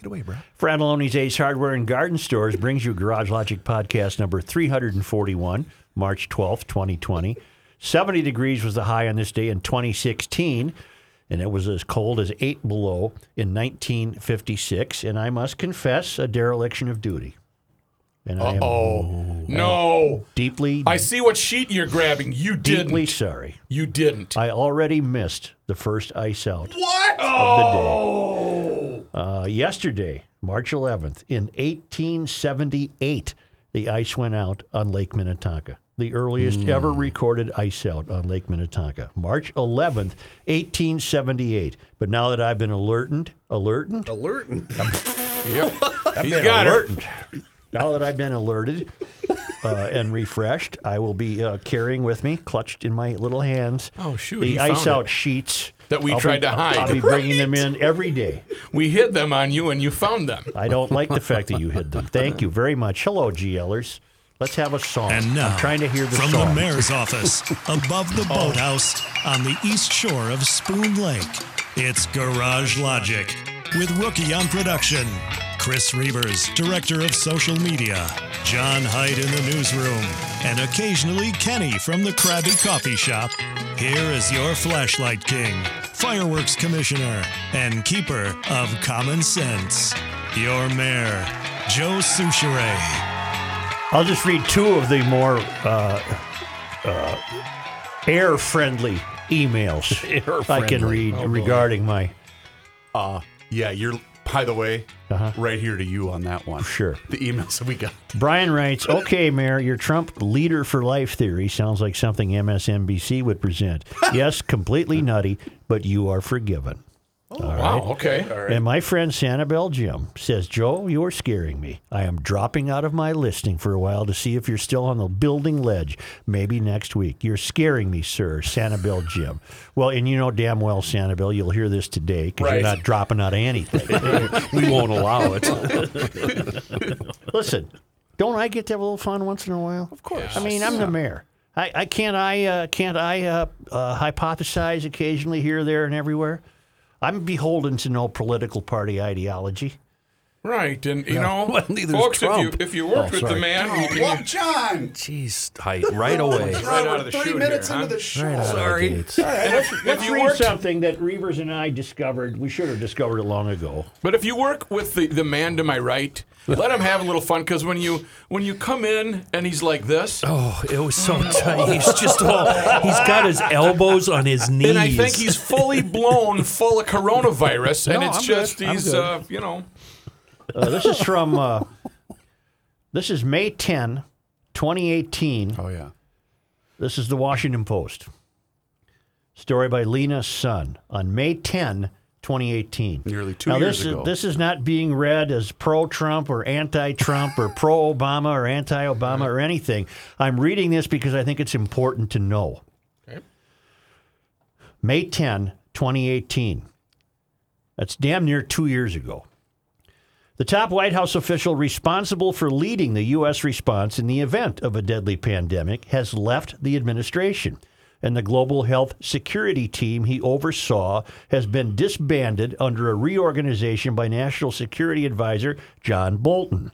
Get away, bro. Fratallone's Ace Hardware and Garden Stores brings you Garage Logic podcast number 341, March 12th, 2020. 70 degrees was the high on this day in 2016, and it was as cold as 8 below in 1956. And I must confess, a dereliction of duty. And I am Oh no! deeply, I see what sheet you're grabbing. You deeply didn't. sorry. You didn't. I already missed the first ice out What? of the day. Oh! Uh, yesterday, March 11th, in 1878, the ice went out on Lake Minnetonka. The earliest Hmm. ever recorded ice out on Lake Minnetonka. March 11th, 1878. But now that I've been alerted, alerted, Alerting. Yep. He's got her. alerted. Now that I've been alerted uh, and refreshed, I will be uh, carrying with me, clutched in my little hands, Oh, shoot, the he ice found out it. sheets That we I'll tried be- to hide. I'll be bringing them in every day. We hid them on you, and you found them. I don't like the fact that you hid them. Thank you very much. Hello, GLers. Let's have a song. And now, I'm trying to hear the from song. the mayor's office, above the boathouse on the east shore of Spoon Lake, it's Garage Logic with Rookie on production, Chris Reavers, director of social media, John Hyde in the newsroom, and occasionally Kenny from the Krabby Coffee Shop. Here is your flashlight king, fireworks commissioner, and keeper of common sense, your mayor, Joe Soucheray. I'll just read two of the more uh, uh, air-friendly emails I can Air-friendly. read regarding my. Uh, yeah, you're, by the way, Uh-huh. right here to you on that one. Sure. The emails that we got. Brian writes, "Okay, Mayor, your Trump leader for life theory sounds like something MSNBC would present. yes, completely nutty, but you are forgiven." Wow. Okay. And my friend Sanibel Jim says, Joe, you're scaring me. I am dropping out of my listing for a while to see if you're still on the building ledge. Maybe next week. You're scaring me, sir, Sanibel Jim. Well, and you know damn well, Sanibel, you'll hear this today because Right. you're not dropping out of anything. We won't allow it. Listen, don't I get to have a little fun once in a while? Of course. I mean, I'm the mayor. I, I can't I uh, can't I uh, uh, hypothesize occasionally here, there, and everywhere. I'm beholden to no political party ideology. Right, and you know, Well, neither's folks, if you Trump. if you work with the sorry. man, you can Well, John! Jeez, height, right away. right out of the Thirty chute minutes here, into huh? the show. Right out of the Sorry. gates. if Let's you read work, something that Reavers and I discovered. We should have discovered it long ago. but if you work with the, the man to my right, let him have a little fun because when you when you come in and he's like this, Oh, it was so tight. He's just all, he's got his elbows on his knees. and I think he's fully blown, full of coronavirus, and No, it's I'm just good. I'm he's good. uh, you know, Uh, this is from. Uh, this is May 10, 2018. Oh, yeah. This is the Washington Post. Story by Lena Sun on May 10, 2018. Nearly two now, years this ago. Is, this is not being read as pro Trump or anti Trump or pro Obama or anti Obama or anything. I'm reading this because I think it's important to know. Okay. May 10, 2018. That's damn near two years ago. The top White House official responsible for leading the U.S. response in the event of a deadly pandemic has left the administration, and the global health security team he oversaw has been disbanded under a reorganization by National Security Advisor John Bolton.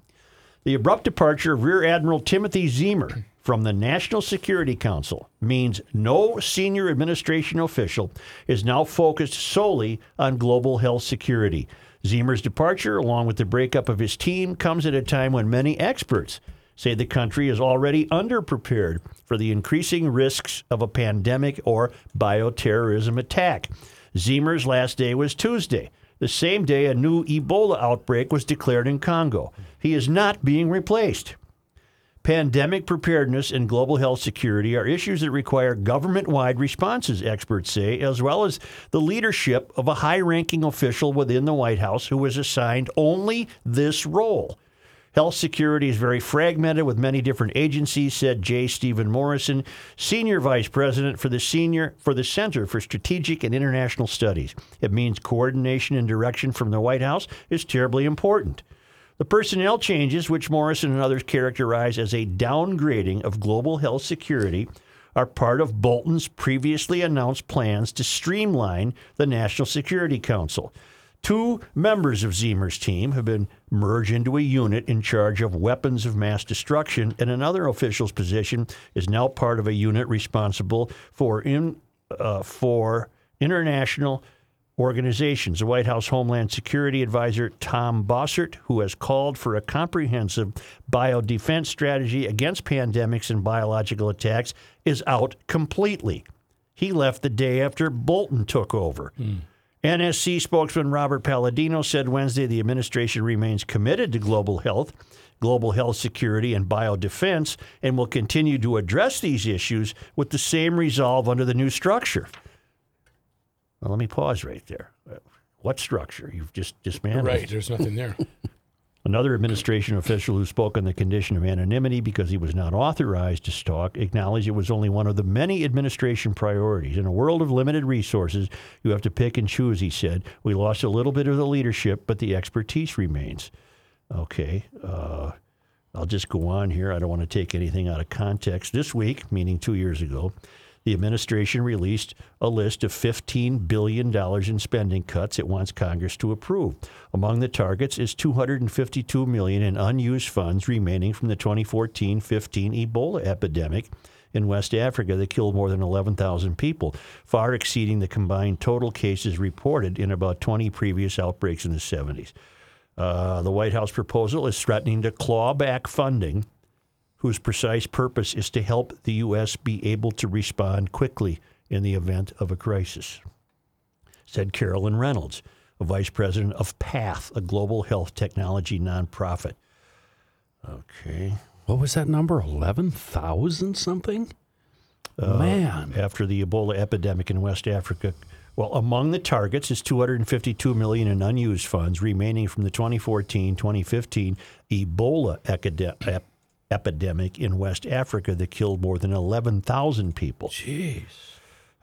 The abrupt departure of Rear Admiral Timothy Ziemer from the National Security Council means no senior administration official is now focused solely on global health security. Ziemer's departure, along with the breakup of his team, comes at a time when many experts say the country is already underprepared for the increasing risks of a pandemic or bioterrorism attack. Ziemer's last day was Tuesday, the same day a new Ebola outbreak was declared in Congo. He is not being replaced. Pandemic preparedness and global health security are issues that require government wide responses, experts say, as well as the leadership of a high ranking official within the White House who is assigned only this role. Health security is very fragmented with many different agencies, said J. Stephen Morrison, senior vice president for the senior for the Center for Strategic and International Studies. It means coordination and direction from the White House is terribly important. The personnel changes, which Morrison and others characterize as a downgrading of global health security, are part of Bolton's previously announced plans to streamline the National Security Council. Two members of Ziemer's team have been merged into a unit in charge of weapons of mass destruction, and another official's position is now part of a unit responsible for in uh, for international organizations. The White House Homeland Security Advisor Tom Bossert, who has called for a comprehensive biodefense strategy against pandemics and biological attacks, is out completely. He left the day after Bolton took over. NSC spokesman Robert Palladino said Wednesday the administration remains committed to global health, global health security, and biodefense, and will continue to address these issues with the same resolve under the new structure. Well, let me pause right there. What structure? You've just dismantled. Right. There's nothing there. Another administration official who spoke on the condition of anonymity because he was not authorized to talk acknowledged it was only one of the many administration priorities. In a world of limited resources, you have to pick and choose, he said. We lost a little bit of the leadership, but the expertise remains. Okay. Uh, I'll just go on here. I don't want to take anything out of context. This week, meaning two years ago, the administration released a list of $15 billion in spending cuts it wants Congress to approve. Among the targets is 252 million in unused funds remaining from the 2014-15 Ebola epidemic in West Africa that killed more than 11,000 people, far exceeding the combined total cases reported in about 20 previous outbreaks in the 70s. Uh, the White House proposal is threatening to claw back funding whose precise purpose is to help the U.S. be able to respond quickly in the event of a crisis, said Carolyn Reynolds, a vice president of PATH, a global health technology nonprofit. Okay. What was that number? 11,000 something? Uh, Man. After the Ebola epidemic in West Africa, well, among the targets is 252 million in unused funds remaining from the 2014-2015 Ebola epide- ep- epidemic in West Africa that killed more than 11,000 people. Jeez.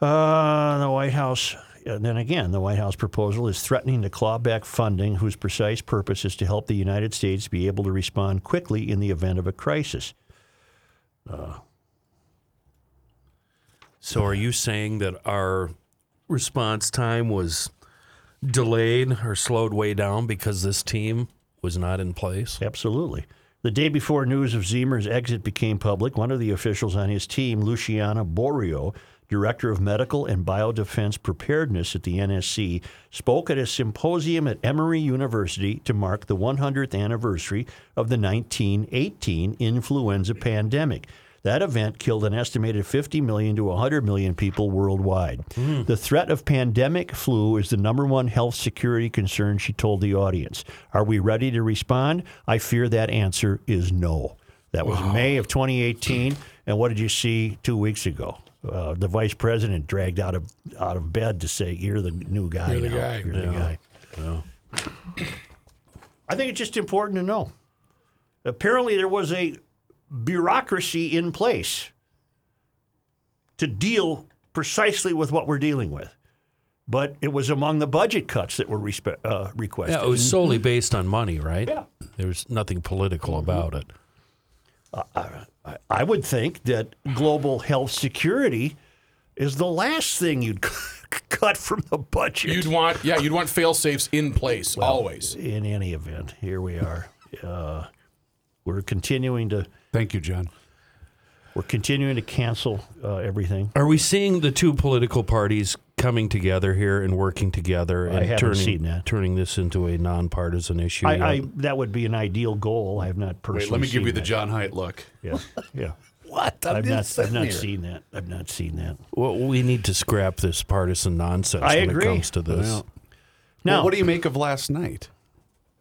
Uh, the White House, and then again, the White House proposal is threatening to claw back funding whose precise purpose is to help the United States be able to respond quickly in the event of a crisis. So are you saying that our response time was delayed or slowed way down because this team was not in place? Absolutely. The day before news of Ziemer's exit became public, one of the officials on his team, Luciana Borio, director of medical and biodefense preparedness at the NSC, spoke at a symposium at Emory University to mark the 100th anniversary of the 1918 influenza pandemic. That event killed an estimated 50 million to 100 million people worldwide. The threat of pandemic flu is the number one health security concern, she told the audience. Are we ready to respond? I fear that answer is no. That was May of 2018. And what did you see two weeks ago? Uh, the vice president dragged out of out of bed to say, "You're the new guy. You're the now. guy." You're the guy." I think it's just important to know. Apparently, there was a bureaucracy in place to deal precisely with what we're dealing with. But it was among the budget cuts that were respe- uh, requested. Yeah, it was solely based on money, right? Yeah. There was nothing political about it. I, I would think that global health security is the last thing you'd cut from the budget. You'd want, yeah, you'd want fail safes in place always. in any event, here we are. Uh, we're continuing to Thank you, John. we're continuing to cancel uh, everything. Are we seeing the two political parties coming together here and working together and I haven't turning, seen that. turning this into a nonpartisan issue? I. I that would be an ideal goal. I have not personally. Wait, let me give seen you the that. John Height look. Yeah, yeah. What? I've not. I've not seen that. I've not seen that. well, we need to scrap this partisan nonsense I when agree. it comes to this. Well, Now, well, what do you make of last night?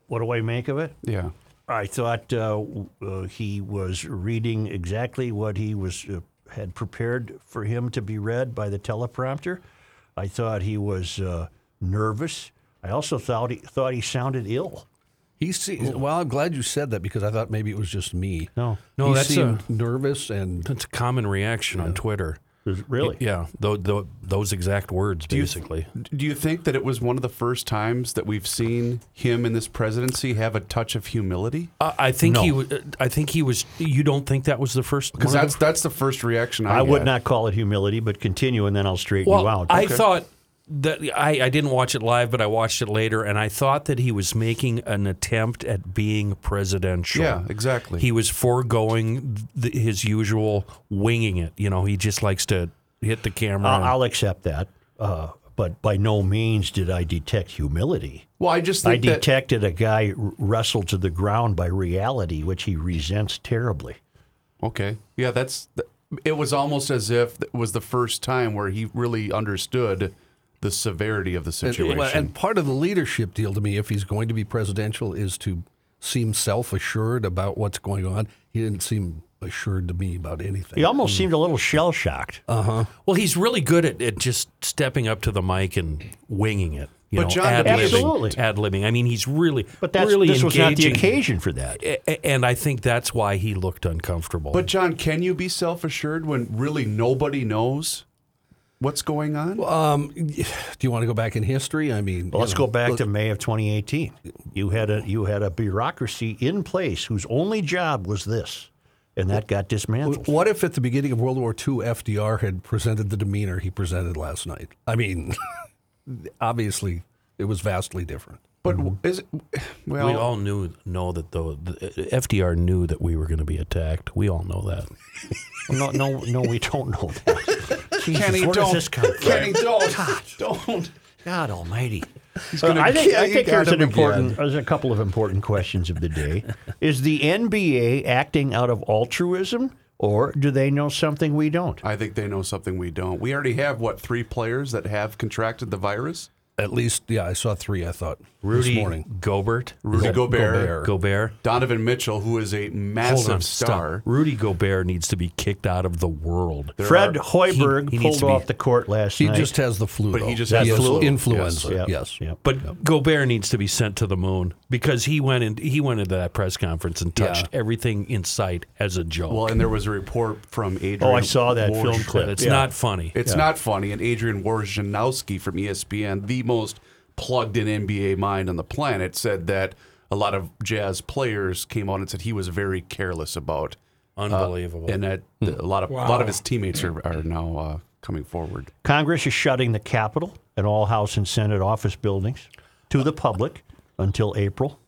what do I make of it? Yeah. I thought uh, uh, he was reading exactly what he was uh, had prepared for him to be read by the teleprompter. I thought he was uh, nervous. I also thought he thought he sounded ill. He se- well, I'm glad you said that because I thought maybe it was just me. No, No, he that's seemed a- nervous and That's a common reaction on Twitter. Was- really. Yeah, tho- tho- those exact words, you- basically. Do you think that it was one of the first times that we've seen him in this presidency have a touch of humility? I I think he. No. wa- I think he was. You don't think that was the first? Because one of that's that's the first reaction I, I would not call it humility, but continue, and then I'll straighten Well, you out. I thought that I, I didn't watch it live, but I watched it later, and I thought that he was making an attempt at being presidential. Yeah, exactly. He was foregoing th- his usual winging it. You know, he just likes to hit the camera. I'll, and- I'll accept that. Uh, but by no means did I detect humility. Well, I just I think that detected a guy wrestled to the ground by reality, which he resents terribly. Okay. Yeah, that's. It was almost as if it was the first time where he really understood the severity of the situation. well, and part of the leadership deal to me, if he's going to be presidential, is to seem self assured about what's going on. He didn't seem assured to me about anything. He almost seemed a little shell shocked. Uh, huh. well, he's really good at, at just stepping up to the mic and winging it. You But know, John, ad Absolutely. ad libbing. I mean, he's really, but that's, really this was not the occasion for that. A- a- And I think that's why he looked uncomfortable. but John, can you be self-assured when really nobody knows what's going on? Um, do you want to go back in history? I mean, Well, let's you go back look- to May of 2018. You had a you had a bureaucracy in place whose only job was this, and that got dismantled. What if at the beginning of World War II, FDR had presented the demeanor he presented last night? I mean, obviously, it was vastly different. But mm-hmm. is it, well, we all knew know that though the, uh, FDR knew that we were going to be attacked. We all know that. No, no, no, we don't know that. Jesus, Kenny, where does don't. this come from? Kenny, don't. Don't. God Almighty! Uh, gonna I think I think got there's an important there's a couple of important questions of the day. Is the NBA acting out of altruism, or do they know something we don't? I think they know something we don't. We already have what three players that have contracted the virus. At least, yeah, I saw three. I thought Rudy this morning. Gobert, Rudy Go- Gobert, Gobert. Gobert. Donovan Mitchell, who is a massive on, star. stop. Rudy Gobert needs to be kicked out of the world. Fred are- Hoiberg he- he pulled to be- off the court last He night. He just has the flu. But he though. just has He the has flu. influenza. Yep, Yes. yep. But Gobert needs to be sent to the moon because he went in, he went into that press conference and touched Yeah. everything in sight as a joke. Well, and there was a report from Adrian. Oh, I saw that Woj- film clip. it's yeah. not funny. It's not funny. And Adrian Wojnarowski from ESPN, the most plugged-in NBA mind on the planet, said that a lot of Jazz players came on and said he was very careless about, Unbelievable. and that Hmm. a lot of a lot of his teammates are, are now uh, coming forward. Congress is shutting the Capitol and all House and Senate office buildings to the public until April.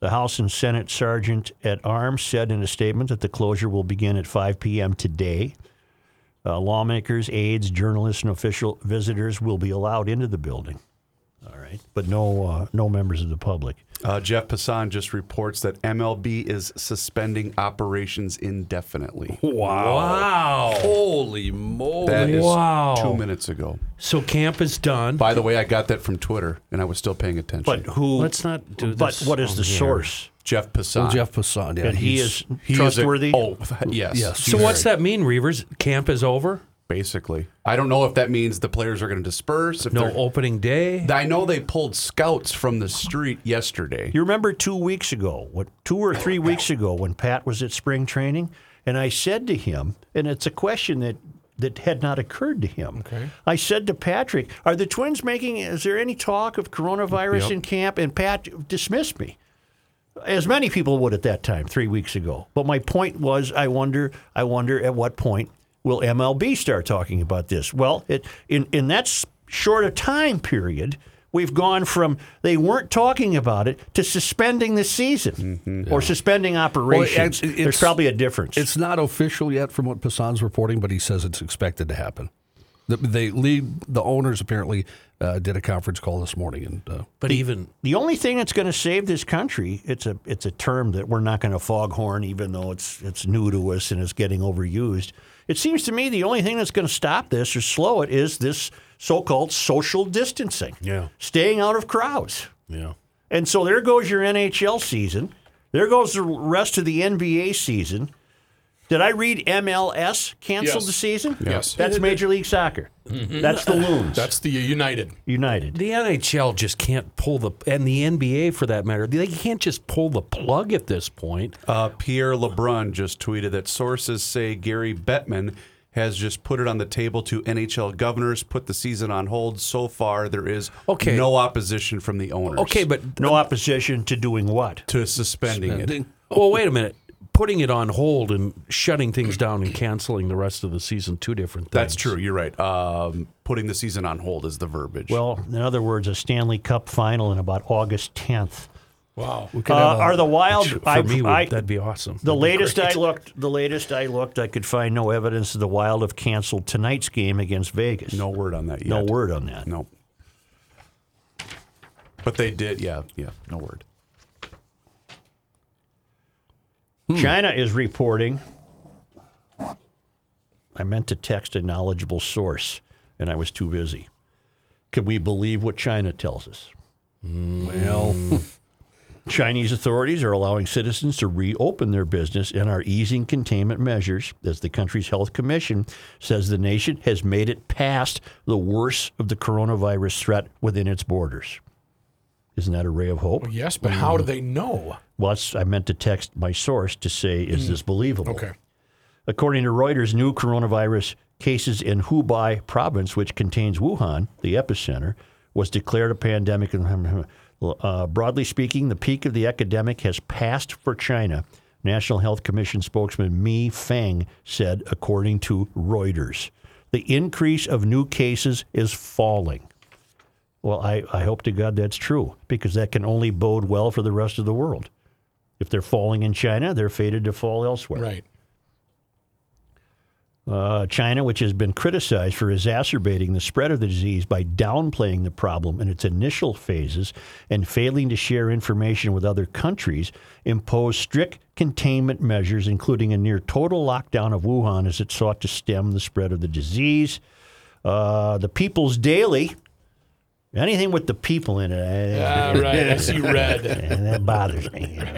The House and Senate Sergeant at Arms said in a statement that the closure will begin at 5 p.m. today. Uh, lawmakers, aides, journalists, and official visitors will be allowed into the building. All right, but no, uh, no members of the public. Uh, Jeff Passan just reports that MLB is suspending operations indefinitely. wow. Wow! Holy moly! That is Wow. two minutes ago. So camp is done. By the way, I got that from Twitter, and I was still paying attention. But who? Let's not do this? But this what is on the here. source? Jeff Passan. Well, Jeff Passan, yeah, And he he's- is He is a- trustworthy. oh, yes. Yes. So what's that mean, Reavers? Camp is over? Basically, I don't know if that means the players are going to disperse. If No they're- opening day? I know they pulled scouts from the street yesterday. You remember two weeks ago, what two or three weeks ago, when Pat was at spring training, and I said to him, and it's a question that that had not occurred to him. Okay. I said to Patrick, "Are the Twins making? Is there any talk of coronavirus Yep. in camp?" And Pat dismissed me, as many people would at that time, three weeks ago. But my point was, I wonder, I wonder at what point will MLB start talking about this? Well, it, in in that short a time period, we've gone from they weren't talking about it to suspending the season or suspending operations. it's- There's probably a difference. It's not official yet from what Passan's reporting, but he says it's expected to happen. The, they lead the owners apparently uh, did a conference call this morning, and uh, But even the only thing that's going to save this country, it's a it's a term that we're not going to foghorn, even though it's it's new to us and it's getting overused. It seems to me the only thing that's going to stop this or slow it is this so-called social distancing. Yeah. Staying out of crowds. yeah. And so there goes your NHL season. There goes the rest of the NBA season. Did I read MLS canceled Yes. the season? Yes. That's Major League Soccer. That's the Loons. That's the United. United. The NHL just can't pull the and the NBA for that matter. They can't just pull the plug at this point. Uh, Pierre LeBrun just tweeted that sources say Gary Bettman has just put it on the table to NHL governors, put the season on hold. So far, there is Okay. no opposition from the owners. Okay, but No opposition to doing what? to suspending it. Well, wait a minute. Put putting it on hold and shutting things down and canceling the rest of the season two different things. That's true. You're right. Um, putting the season on hold is the verbiage. Well, in other words, a Stanley Cup final in about August 10th. Wow. Uh, are the Wild? For I, me, I- that'd be awesome. the That'd latest. I looked, the latest I looked, I could find no evidence that the Wild have canceled tonight's game against Vegas. no word on that yet. no word on that. No. But they did. Yeah. Yeah. No word. Hmm. China is reporting. I meant to text a knowledgeable source, and I was too busy. Can we believe what China tells us? Hmm. Well, Chinese authorities are allowing citizens to reopen their business and are easing containment measures as the country's health commission says the nation has made it past the worst of the coronavirus threat within its borders. Isn't that a ray of hope? Yes, but how do they know? Well, that's, I meant to text my source to say, is mm. this believable? Okay. According to Reuters, new coronavirus cases in Hubei province, which contains Wuhan, the epicenter, was declared a pandemic. Hmm, hmm, uh, broadly speaking, the peak of the epidemic has passed for China. National Health Commission spokesman Mi Feng said, according to Reuters. The increase of new cases is falling. Well, I, I hope to God that's true because that can only bode well for the rest of the world. If they're falling in China, they're fated to fall elsewhere. Right. Uh, China, which has been criticized for exacerbating the spread of the disease by downplaying the problem in its initial phases and failing to share information with other countries, imposed strict containment measures, including a near total lockdown of Wuhan as it sought to stem the spread of the disease. Uh, the People's Daily, anything with the people in it, eh, Ah, right. I see red. and that bothers me.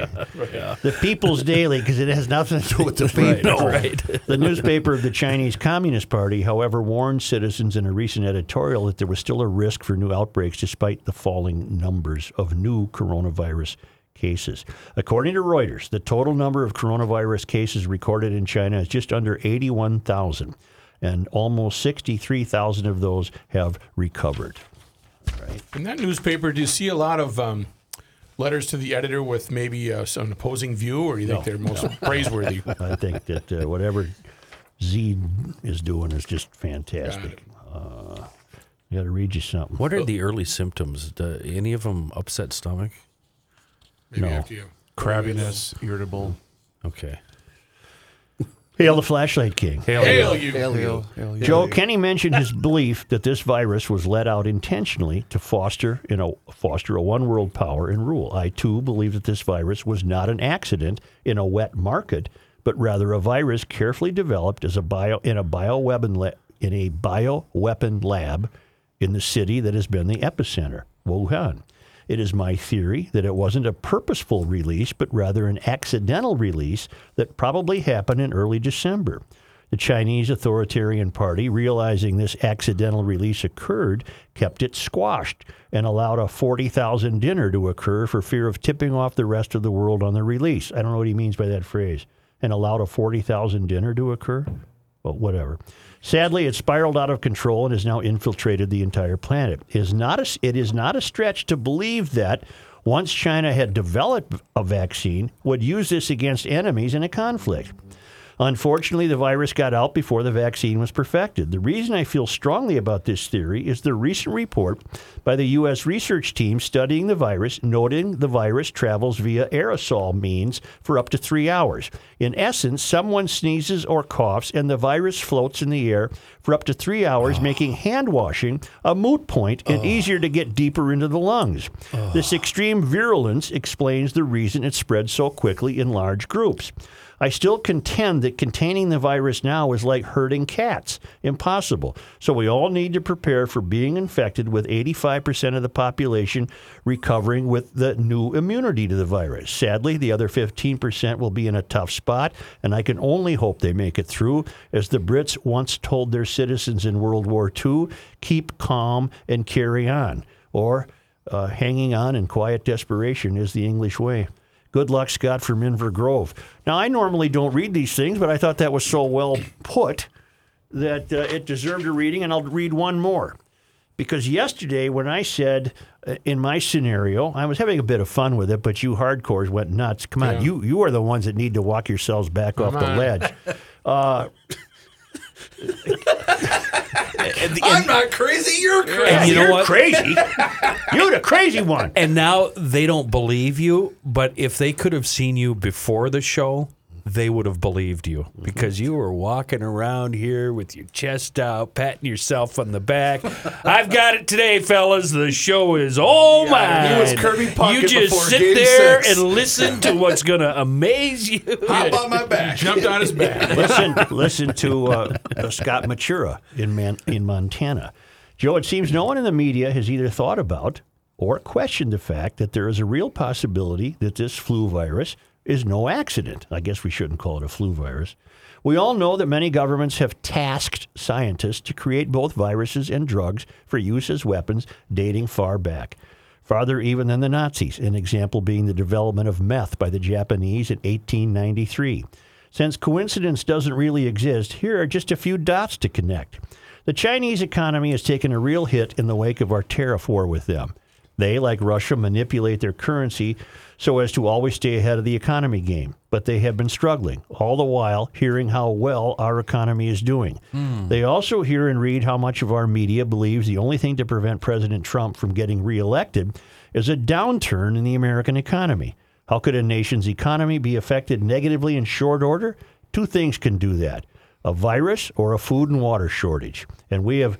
The People's Daily, because it has nothing to do with the people. right. The newspaper of the Chinese Communist Party, however, warned citizens in a recent editorial that there was still a risk for new outbreaks despite the falling numbers of new coronavirus cases. According to Reuters, the total number of coronavirus cases recorded in China is just under 81,000, and almost 63,000 of those have recovered. In that newspaper, do you see a lot of um, letters to the editor with maybe uh, some opposing view, or do you think they're most praiseworthy? I think that uh, whatever Z is doing is just fantastic. Uh, I got to read you something. What are the early symptoms? Do any of them upset stomach? Maybe No. after you. Crabbiness, irritable. Okay. Hail the Flashlight King. Hail you. Joe Kenny mentioned his belief that this virus was let out intentionally to foster, you know, foster a one world power and rule. I too believe that this virus was not an accident in a wet market, but rather a virus carefully developed as a bio in a bioweapon la- in a bioweapon lab in the city that has been the epicenter, Wuhan. It is my theory that it wasn't a purposeful release, but rather an accidental release that probably happened in early December. The Chinese authoritarian party, realizing this accidental release occurred, kept it squashed and allowed a 40,000 dinner to occur for fear of tipping off the rest of the world on the release. I don't know what he means by that phrase. And allowed a 40,000 dinner to occur? Well, whatever. Sadly, it spiraled out of control and has now infiltrated the entire planet. It is not a, it is not a stretch to believe that once China had developed a vaccine, would use this against enemies in a conflict. Unfortunately, the virus got out before the vaccine was perfected. The reason I feel strongly about this theory is the recent report by the U.S. research team studying the virus, noting the virus travels via aerosol means for up to three hours. In essence, someone sneezes or coughs, and the virus floats in the air for up to three hours, making hand washing a moot point and easier to get deeper into the lungs. This extreme virulence explains the reason it spreads so quickly in large groups. I still contend that containing the virus now is like herding cats. Impossible. So we all need to prepare for being infected with 85% of the population recovering with the new immunity to the virus. Sadly, the other 15% will be in a tough spot, and I can only hope they make it through. As the Brits once told their citizens in World War II, keep calm and carry on. Or uh, hanging on in quiet desperation is the English way. Good luck, Scott from Inver Grove. Now, I normally don't read these things, but I thought that was so well put that uh, it deserved a reading, and I'll read one more. because yesterday when I said uh, in my scenario, I was having a bit of fun with it, but you hardcores went nuts. Come on, Yeah. you you are the ones that need to walk yourselves back off the on. ledge. I'm not crazy. You're crazy. And you know You're what? crazy. You're the crazy one. And now they don't believe you, but if they could have seen you before the show, they would have believed you because you were walking around here with your chest out, patting yourself on the back. I've got it today, fellas. The show is all mine. he was Kirby Puckett You just before sit Game there Six. and listen to what's going to amaze you. Hop on my back. Jumped on his back. listen, listen to uh, uh, Scott Matura in Man, in Montana. Joe, it seems no one in the media has either thought about or questioned the fact that there is a real possibility that this flu virus is no accident. I guess we shouldn't call it a flu virus. We all know that many governments have tasked scientists to create both viruses and drugs for use as weapons dating far back. Farther even than the Nazis, an example being the development of meth by the Japanese in 1893. Since coincidence doesn't really exist, here are just a few dots to connect. The Chinese economy has taken a real hit in the wake of our tariff war with them. They, like Russia, manipulate their currency so as to always stay ahead of the economy game. But they have been struggling, all the while hearing how well our economy is doing. Hmm. They also hear and read how much of our media believes the only thing to prevent President Trump from getting reelected is a downturn in the American economy. How could a nation's economy be affected negatively in short order? Two things can do that a virus or a food and water shortage. And we have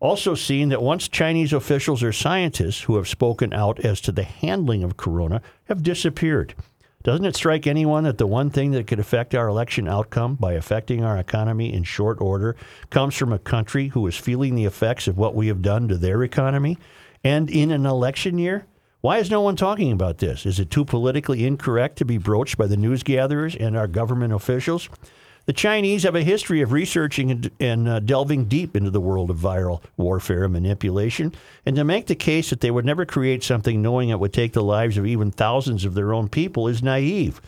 also seen that once Chinese officials or scientists who have spoken out as to the handling of corona have disappeared. Doesn't it strike anyone that the one thing that could affect our election outcome by affecting our economy in short order comes from a country who is feeling the effects of what we have done to their economy? And in an election year? Why is no one talking about this? Is it too politically incorrect to be broached by the news gatherers and our government officials? The Chinese have a history of researching and, and uh, delving deep into the world of viral warfare and manipulation. And to make the case that they would never create something knowing it would take the lives of even thousands of their own people is naive.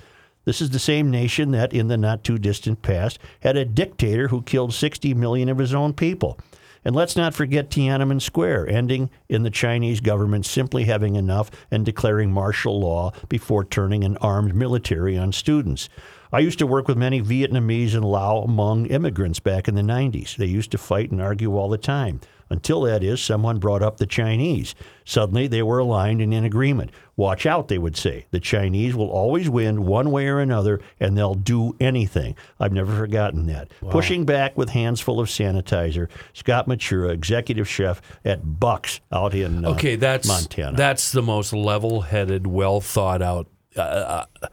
This is the same nation that, in the not too distant past, had a dictator who killed 60 million of his own people. And let's not forget Tiananmen Square, ending in the Chinese government simply having enough and declaring martial law before turning an armed military on students. I used to work with many Vietnamese and Lao Hmong immigrants back in the 90s. They used to fight and argue all the time. Until that is, someone brought up the Chinese. Suddenly, they were aligned and in agreement. Watch out, they would say. The Chinese will always win one way or another, and they'll do anything. I've never forgotten that. Pushing back with hands full of sanitizer, Scott Matura, executive chef at Bucks out in uh, Okay, that's Montana. That's the most level-headed, well thought out. Uh, uh,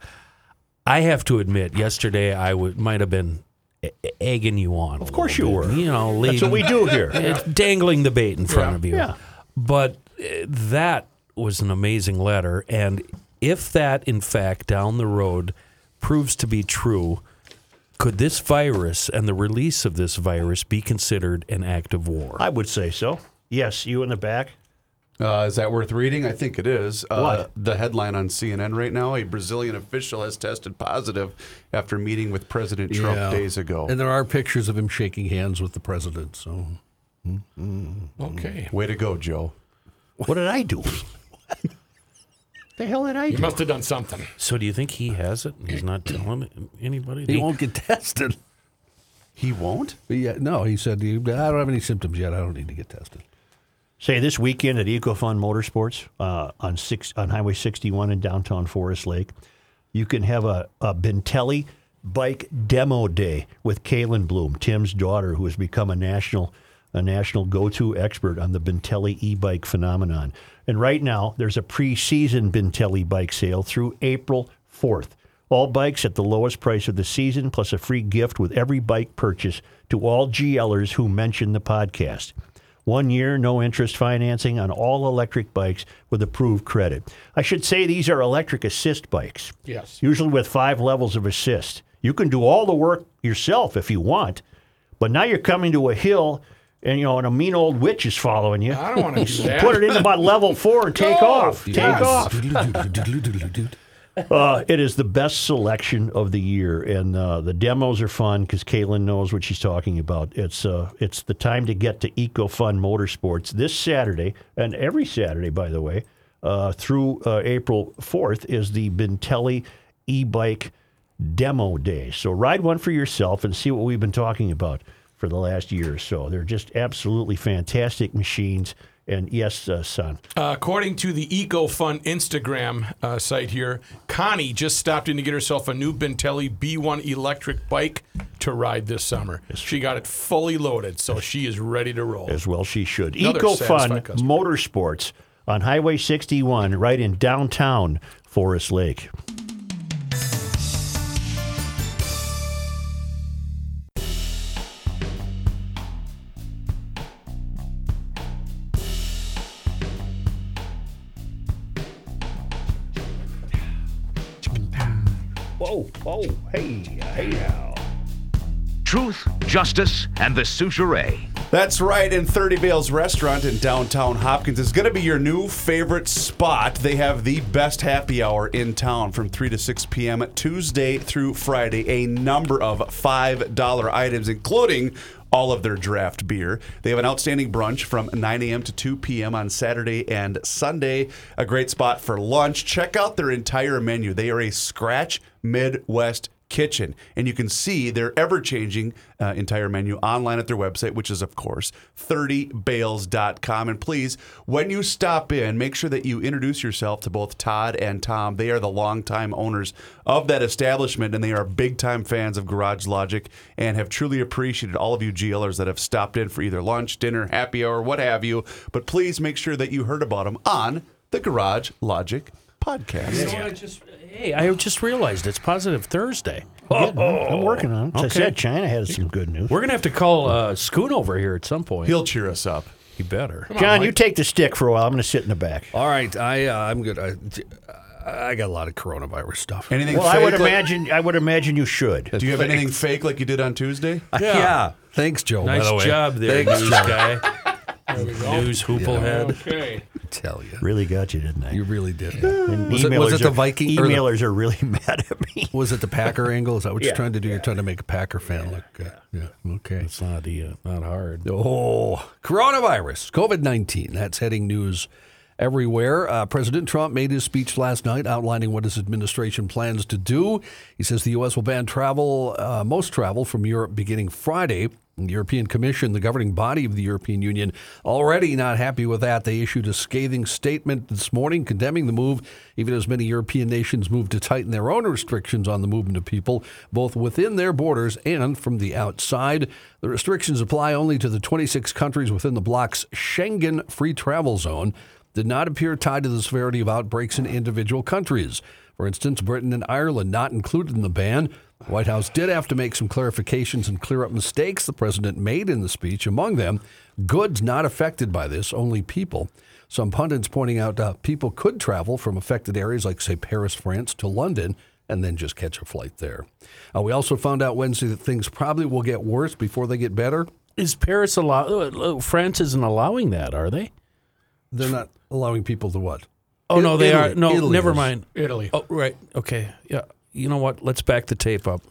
I have to admit, yesterday I would might have been e- egging you on. Of course you were. You know, leading, That's what we do here. It's dangling the bait in front Yeah. of you. Yeah. But uh, that was an amazing letter, and if that, in fact, down the road proves to be true, could this virus and the release of this virus be considered an act of war? I would say so. Yes, you in the back. Uh, is that worth reading? I think it is. Uh, What? The headline on CNN right now a Brazilian official has tested positive after meeting with President Trump Yeah. days ago. And there are pictures of him shaking hands with the president. So Okay. Way to go, Joe. What did I do? the hell did I You do? must have done something. So do you think he has it? and He's not telling anybody. he won't get tested. He won't? Yeah, no, he said, I don't have any symptoms yet. I don't need to get tested. Say this weekend at EcoFun Motorsports uh, on six on Highway 61 in downtown Forest Lake, you can have a, a Bintelli bike demo day with Kaylin Bloom, Tim's daughter, who has become a national a national go-to expert on the Bintelli e-bike phenomenon. And right now, there's a pre-season Bintelli bike sale through April 4th. All bikes at the lowest price of the season, plus a free gift with every bike purchase to all GLers who mention the podcast. One year, no interest financing on all electric bikes with approved credit. I should say these are electric assist bikes, Yes. usually with five levels of assist. You can do all the work yourself if you want, but now you're coming to a hill and you know, and a mean old witch is following you. I don't want to do that. Put it in about level four and take Go. off. Take off. Uh, it is the best selection of the year, and uh, the demos are fun because Kaylin knows what she's talking about. It's uh, it's the time to get to EcoFun Motorsports this Saturday, and every Saturday, by the way, uh, through uh, April 4th is the Bintelli e-bike demo day. So ride one for yourself and see what we've been talking about for the last year or so. They're just absolutely fantastic machines. And yes, uh, son. Uh, according to the EcoFun Instagram uh, site here, Connie just stopped in to get herself a new Bintelli B1 electric bike to ride this summer. She got it fully loaded, so she is ready to roll. as well she should. Another EcoFun satisfied. Motorsports on Highway 61, right in downtown Forest Lake. Whoa, whoa, hey, hey now. Truth, justice, and the Soucheray. That's right, and 30 Bales Restaurant in downtown Hopkins is going to be your new favorite spot. They have the best happy hour in town from 3 to 6 p.m. Tuesday through Friday. A number of $5 items, including all of their draft beer. They have an outstanding brunch from 9 a.m. to 2 p.m. on Saturday and Sunday. A great spot for lunch. Check out their entire menu. They are a scratch Midwest kitchen. And you can see their ever changing uh, entire menu online at their website, which is, of course, 30bales.com. And please, when you stop in, make sure that you introduce yourself to both Todd and Tom. They are the longtime owners of that establishment, and they are big time fans of Garage Logic and have truly appreciated all of you GLers that have stopped in for either lunch, dinner, happy hour, what have you. But please make sure that you heard about them on the Garage Logic podcast. Hey, I just realized it's Positive Thursday. Oh, I'm working on it. As I Okay. said, China has some good news. We're gonna have to call uh, Scoon over here at some point. He'll cheer us up. He better. John, you take the stick for a while. I'm going to sit in the back. All right, I uh, I'm good. I, I got a lot of coronavirus stuff. Anything Well, I would like- imagine. I would imagine you should. Do you have anything fake like you did on Tuesday? yeah. Thanks, Joe. by Nice the way. job there, Thanks, news Joe. guy. News hooplehead. Okay. Tell you, Really got you, didn't I? you really did. And Was it- was it the are- Viking or the- Emailers are really mad at me. Was it the Packer angle? Is that what you're trying to do? You're trying to make a Packer fan look good. Yeah. Okay. It's not uh, not hard. Oh, coronavirus, COVID 19. That's heading news everywhere. Uh, President Trump made his speech last night outlining what his administration plans to do. He says the U.S. will ban travel, uh, most travel from Europe beginning Friday. The European Commission, the governing body of the European Union, already not happy with that. They issued a scathing statement this morning condemning the move, even as many European nations move to tighten their own restrictions on the movement of people, both within their borders and from the outside. The restrictions apply only to the 26 countries within the bloc's Schengen free travel zone, did not appear tied to the severity of outbreaks in individual countries. For instance, Britain and Ireland not included in the ban. The White House did have to make some clarifications and clear up mistakes the president made in the speech. Among them, goods not affected by this, only people. Some pundits pointing out uh, people could travel from affected areas like, say, Paris, France to London and then just catch a flight there. Uh, we also found out Wednesday that things probably will get worse before they get better. Is Paris allow? uh, France isn't allowing that, are they? They're not allowing people to what? Oh no, they Italy- are. No, Italy never is. mind. Italy. Oh right. Okay. Yeah. You know what? Let's back the tape up.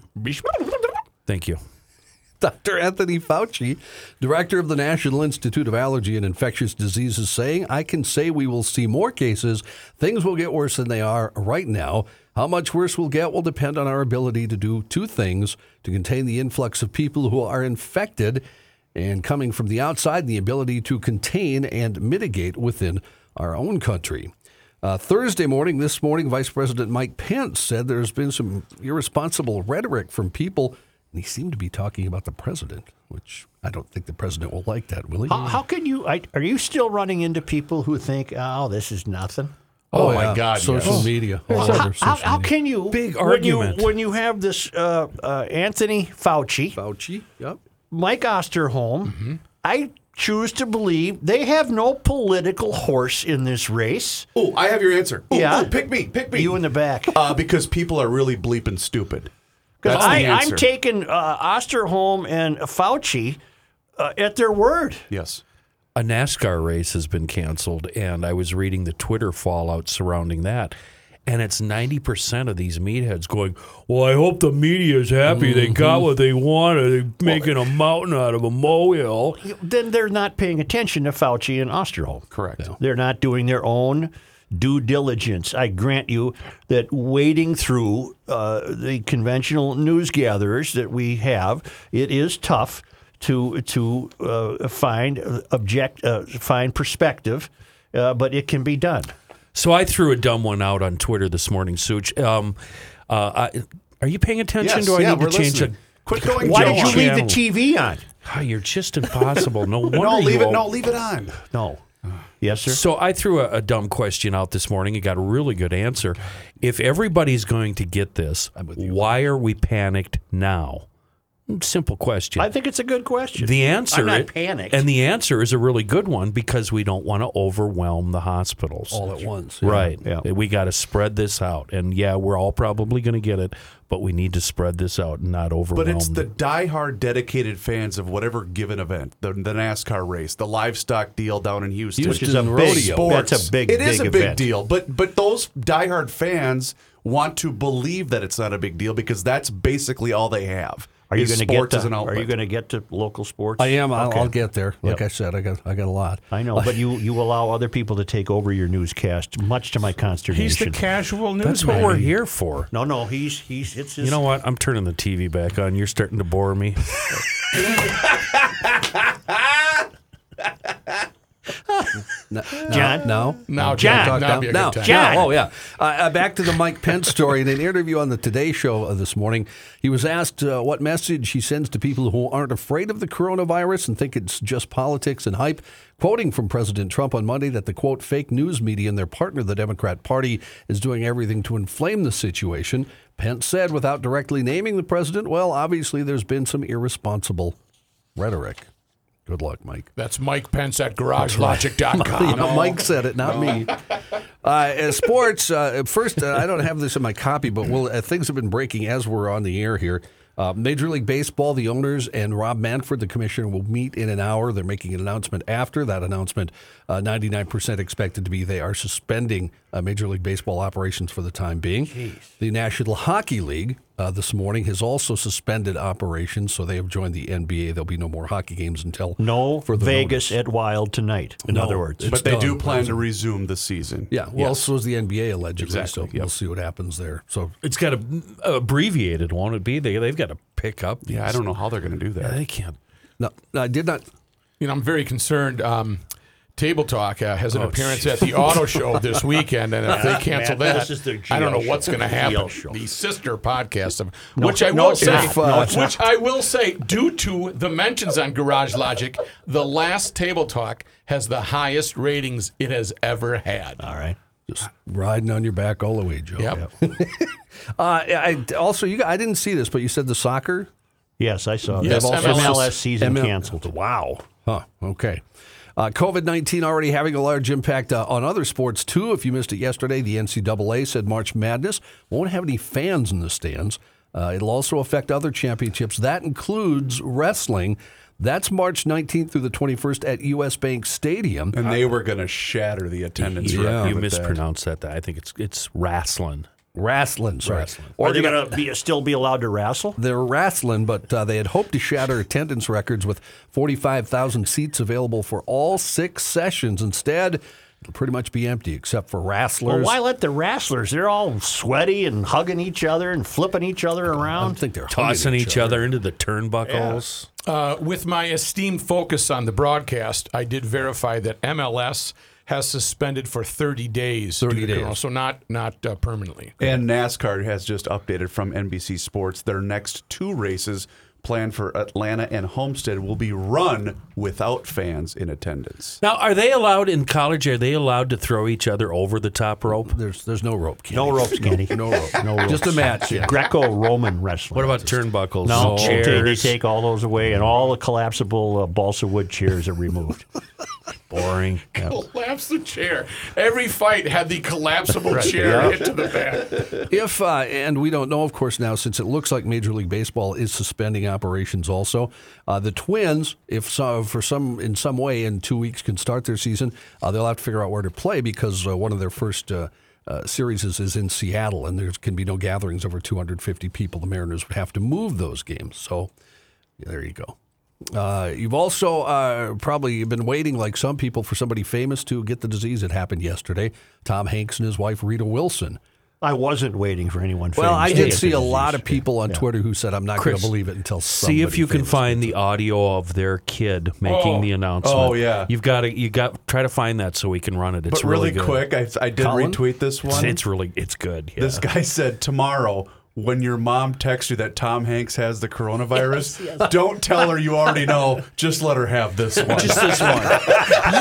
Thank you. Dr. Anthony Fauci, director of the National Institute of Allergy and Infectious Diseases, saying, I can say we will see more cases. Things will get worse than they are right now. How much worse we'll get will depend on our ability to do two things to contain the influx of people who are infected and coming from the outside, the ability to contain and mitigate within our own country. Uh, Thursday morning, this morning, Vice President Mike Pence said there's been some irresponsible rhetoric from people, and he seemed to be talking about the president, which I don't think the president will like that, will he? How, how can you? I, are you still running into people who think, "Oh, this is nothing"? Oh, my God, Social yes. media. all How, over how, social how media. can you? Big when argument. you when you have this uh, uh, Anthony Fauci, Fauci? Yep. Mike Osterholm, I choose to believe they have no political horse in this race. Oh, I have your answer. Ooh, Yeah. ooh, pick me, pick me. You in the back. uh, because people are really bleeping stupid. Because That's the I, answer. I'm taking uh, Osterholm and Fauci uh, at their word. Yes. a NASCAR race has been canceled, and I was reading the Twitter fallout surrounding that. And it's 90% of these meatheads going, Well, I hope the media is happy. They got what they wanted. They're making a mountain out of a molehill. Then they're not paying attention to Fauci and Osterholm. Correct. They're not doing their own due diligence. I grant you that wading through uh, the conventional news gatherers that we have, it is tough to to uh, find object uh, find perspective, uh, but it can be done. So I threw a dumb one out on Twitter this morning, Such. Um, uh, I, are you paying attention? Yes, Do I yeah, need to we're change listening. it? Quit going. Why did you on. leave the. TV on? Oh, you're just impossible. No wonder No, leave you it. all- No, leave it on. No. Yes, sir. So I threw a, a dumb question out this morning and got a really good answer. If everybody's going to get this, why are we panicked now? Simple question. I think it's a good question. the answer I'm not panicked. and the answer is a really good one because we don't want to overwhelm the hospitals. all at once. Right. Yeah. We got to spread this out. And yeah, we're all probably going to get it, but we need to spread this out and not overwhelm But it's the them. diehard dedicated fans of whatever given event, the, the NASCAR race, the livestock deal down in Houston, Which is a Houston big rodeo. sports. That's a big, It is big a big event. deal. But but those diehard fans want to believe that it's not a big deal because that's basically all they have. Are you going to get to, an. Are you going to get to local sports? I am. I'll, Okay. I'll get there. Like Yep. I said, I got I got a lot. I know, but you you allow other people to take over your newscast, much to my consternation. He's the casual news. That's what we're here for. no, no, he's he's it's his. You know what? I'm turning the TV back on. You're starting to bore me. No, John? No. No, John. John, Talk that'd be a now, good time. John. now, oh yeah. Uh, uh, back to the Mike Pence story. In an interview on the Today Show uh, this morning, he was asked uh, what message he sends to people who aren't afraid of the coronavirus and think it's just politics and hype. Quoting from President Trump on Monday that the quote fake news media and their partner, the Democrat Party, is doing everything to inflame the situation. Pence said, without directly naming the president, well, obviously there's been some irresponsible rhetoric. Good luck, Mike. That's Mike Pence at GarageLogic.com. Yeah, Mike said it, not me. Uh, as sports, uh, first, uh, I don't have this in my copy, but well, uh, things have been breaking as we're on the air here. Uh, Major League Baseball, the owners, and Rob Manfred, the commissioner, will meet in an hour. They're making an announcement after that announcement. Uh, 99% expected to be they are suspending uh, Major League Baseball operations for the time being. The National Hockey League uh, this morning has also suspended operations, so they have joined the NBA. There'll be no more hockey games until no further Vegas notice. at Wild tonight. In No, other words, But they do plan to resume the season. Yeah, well, so is the NBA allegedly. Exactly, So yep. we'll see what happens there. So It's got a abbreviated, won't it be? They they've got to pick up. Yeah, I don't know how they're going to do that. They can't. no, no, I did not. You know, I'm very concerned. Um, Table Talk uh, has an appearance at the auto show this weekend, and if they cancel Man, that, this I don't know GL what's going to happen. show. The sister podcast of which I no, will it's say. No, it's which I will say, due to the mentions on Garage Logic, the last Table Talk has the highest ratings it has ever had. all right. Just riding on your back all the way, Joe. Yep. Uh, I also, you. I didn't see this, but you said the soccer. Yes, I saw Yes, that. MLS MLS season ML canceled. Wow. Huh. Okay. Uh, COVID 19 already having a large impact uh, on other sports, too. If you missed it yesterday, the NCAA said March Madness won't have any fans in the stands. Uh, it'll also affect other championships. That includes wrestling. That's March 19th through the 21st at US Bank Stadium. And they were going to shatter the attendance Yeah. record. You with that. mispronounced that. I think it's it's wrestling. Wrestling, sorry. Are they going to be still be allowed to wrestle? They're wrestling, but uh, they had hoped to shatter attendance records with 45,000 seats available for all six sessions. Instead, it'll pretty much be empty except for Well, why let the wrestlers? They're all sweaty and hugging each other and flipping each other around. I don't around. think they're Tossing hugging each other into the turnbuckles. Uh, with my esteemed focus on the broadcast, I did verify that MLS has suspended for 30 days. 30 days. corona, so not not uh, permanently. And NASCAR has just updated from NBC Sports. Their next two races planned for Atlanta and Homestead will be run without fans in attendance. Now, are they allowed in college? Are they allowed to throw each other over the top rope? There's there's no rope. Kenny. No ropes, Kenny. No rope. No ropes. Just a match. Yeah. Greco-Roman wrestling. What about turnbuckles? No, they, chairs. they take all those away, and all the collapsible uh, balsa wood chairs are removed. boring. Collapse the chair. Every fight had the collapsible chair hit to the back. If uh, and we don't know, of course, now since it looks like Major League Baseball is suspending operations. Also, uh, the Twins, if so, for some in some way in two weeks can start their season, uh, they'll have to figure out where to play because uh, one of their first. Uh, uh, series is, is in Seattle, and there can be no gatherings over 250 people. The Mariners would have to move those games. So there you go. Uh, you've also uh, probably been waiting, like some people, for somebody famous to get the disease. It happened yesterday. Tom Hanks and his wife Rita Wilson. I wasn't waiting for anyone. Well, I did see a lot of people on Yeah. Twitter who said, "I'm not going to believe it until See if you can find the audio of their kid making Oh. the announcement. Oh, yeah. you've got to you got try to find that so we can run it. It's But really, good. quick, I, I did Colin? retweet this one. it's really it's good. Yeah. This guy said tomorrow when your mom texts you that Tom Hanks has the coronavirus, don't tell her you already know. Just let her have this one. Just this one.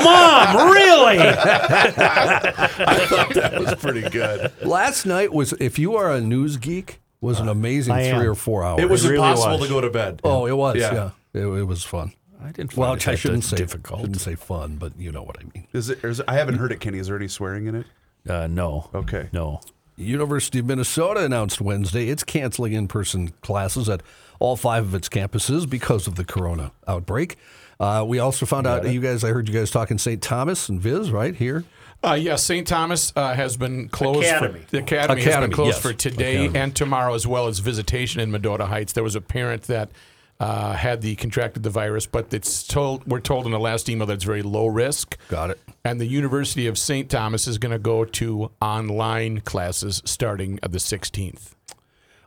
Mom, really? I thought that was pretty good. Last night was, if you are a news geek, was an amazing I am. three or four hours. It was It really impossible was. to go to bed. Oh, it was. Yeah. Yeah, It, it was fun. I didn't. Well, find it I shouldn't say difficult. Shouldn't say fun, but you know what I mean. Is it? Is it I haven't heard it, Kenny. Is there any swearing in it? Uh, no. Okay. No. University of Minnesota announced Wednesday it's canceling in-person classes at all five of its campuses because of the corona outbreak. Uh, we also found out you guys. I heard you guys talking St. Thomas and Viz right here. Uh, yes, St. Thomas uh, has been closed. Academy. For, the academy, has been closed yes. for today Academy. and tomorrow, as well as visitation in Mendota Heights. There was a parent that uh, had the contracted the virus, but it's told we're told in the last email that it's very low risk. Got it. And the University of St. Thomas is going to go to online classes starting the 16th.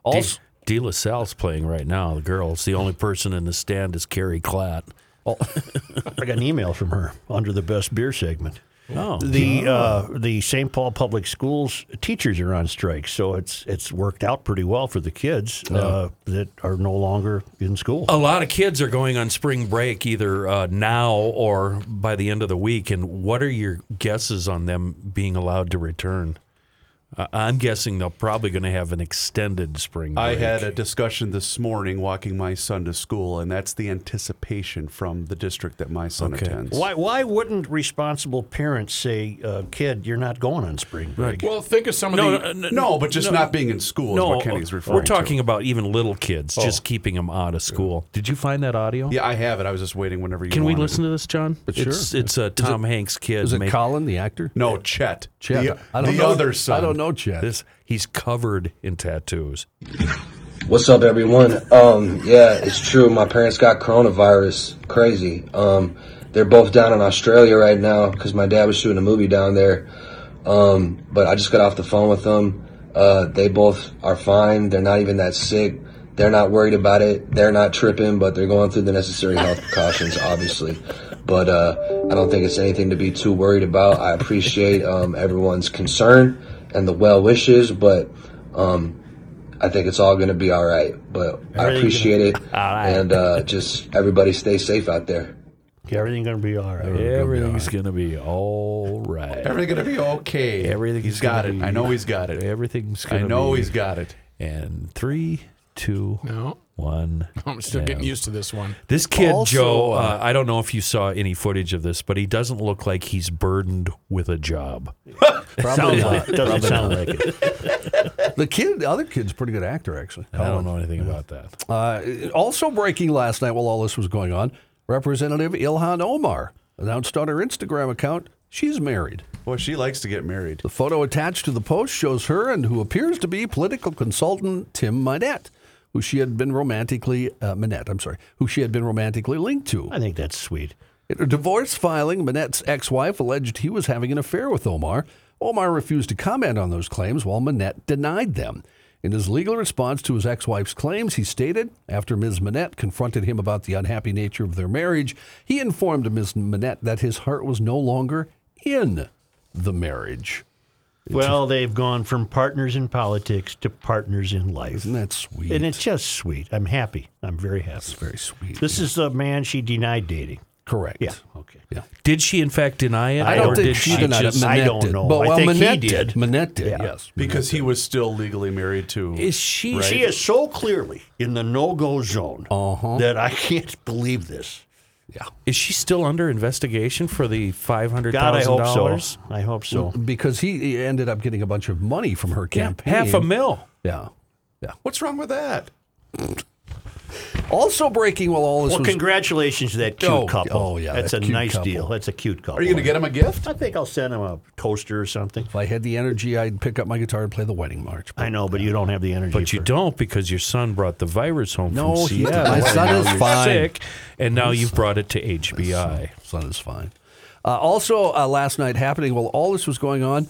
Also, De La Salle's playing right now. The girls. The only person in the stand is Carrie Klatt. I got an email from her under the best beer segment. Oh, The uh, the St. Paul Public Schools teachers are on strike, so it's it's worked out pretty well for the kids uh, that are no longer in school. A lot of kids are going on spring break either uh, now or by the end of the week. And what are your guesses on them being allowed to return? Uh, I'm guessing they're probably going to have an extended spring break. I had a discussion this morning walking my son to school, and that's the anticipation from the district that my son Okay. attends. Why why wouldn't responsible parents say, uh, "Kid, you're not going on spring break"? Well, think of some of no, the. no, No, but just not being in school is what Kenny's referring we're talking to. about even little kids, just keeping them out of school. Did you find that audio? Yeah, I have it. I was just waiting whenever you Can we listen to this, John? sure. It's, it's a Tom Hanks kid. is it make- Colin, the actor? No, Chet. Chet. The, I don't the know, other son. I don't know Chet. This he's covered in tattoos. What's up, everyone? Um, yeah, it's true. My parents got coronavirus. Crazy. Um, they're both down in Australia right now because my dad was shooting a movie down there. Um, but I just got off the phone with them. Uh, they both are fine. They're not even that sick. They're not worried about it. They're not tripping, but they're going through the necessary health precautions, obviously. But uh, I don't think it's anything to be too worried about. I appreciate um, everyone's concern and the well wishes, but um, I think it's all going to be all right. But I Everything's appreciate it, right. and uh, just everybody stay safe out there. Everything going to be all right. Everything's going to be all right. Everything's gonna be okay. Everything's he's got gonna it. be- I know he's got it. Everything's I going to know be. he's got it. And three, two, No, one. I'm still getting used to this one. This kid, Also, Joe, uh, uh, I don't know if you saw any footage of this, but he doesn't look like he's burdened with a job. Sounds like, doesn't sound like it. The kid, the other kid's a pretty good actor, actually. I don't know anything about that. Uh, also breaking last night while all this was going on, Representative Ilhan Omar announced on her Instagram account she's married. Well, she likes to get married. The photo attached to the post shows her and who appears to be political consultant Tim Mynett, who she had been romantically uh, Mynett, I'm sorry, who she had been romantically linked to. I think that's sweet. In a divorce filing, Manette's ex-wife alleged he was having an affair with Omar. Omar refused to comment on those claims while Manette denied them. In his legal response to his ex-wife's claims, he stated, after Ms. Manette confronted him about the unhappy nature of their marriage, he informed Ms. Manette that his heart was no longer in the marriage. Well, they've gone from partners in politics to partners in life. Isn't that sweet? And it's just sweet. I'm happy. I'm very happy. It's very sweet. This is the man she denied dating. correct. Yeah. Okay. Yeah. Did she, in fact, deny it? I don't think she she denied just, it. I don't did. know. But, I well, think he Mynett did. Mynett did, Yeah. yes. Because he was still legally married to. Is she? Right. She is so clearly in the no-go zone Uh-huh. that I can't believe this. Yeah. Is she still under investigation for the five hundred God, I thousand hope dollars? so. I hope so. Because he he ended up getting a bunch of money from her campaign. half a mil. Yeah. Yeah. What's wrong with that? Also breaking while all this Well, was congratulations to that cute Oh, couple. oh, yeah, that's that a cute nice couple. deal. That's a cute couple. Are you going to get him a gift? I think I'll send him a toaster or something. If I had the energy, I'd pick up my guitar and play the wedding march. I know, but you don't have the energy. But you for- don't because your son brought the virus home No, from he- Seattle. my and son now is you're fine. Sick, and now you've brought it to HBI. Son is fine. Uh, also, uh, last night happening while all this was going on,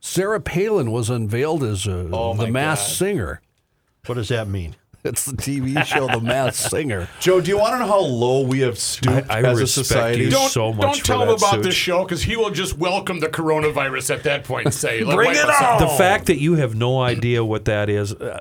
Sarah Palin was unveiled as uh, Oh, the my masked God. singer. What does that mean? It's the TV show The Masked Singer. Joe, do you want to know how low we have stooped I- I as a respect society? you. Don't, so much don't for tell him that about suit. this show because he will just welcome the coronavirus at that point and say, "Let- Bring wipe it us out." The fact that you have no idea what that is, uh,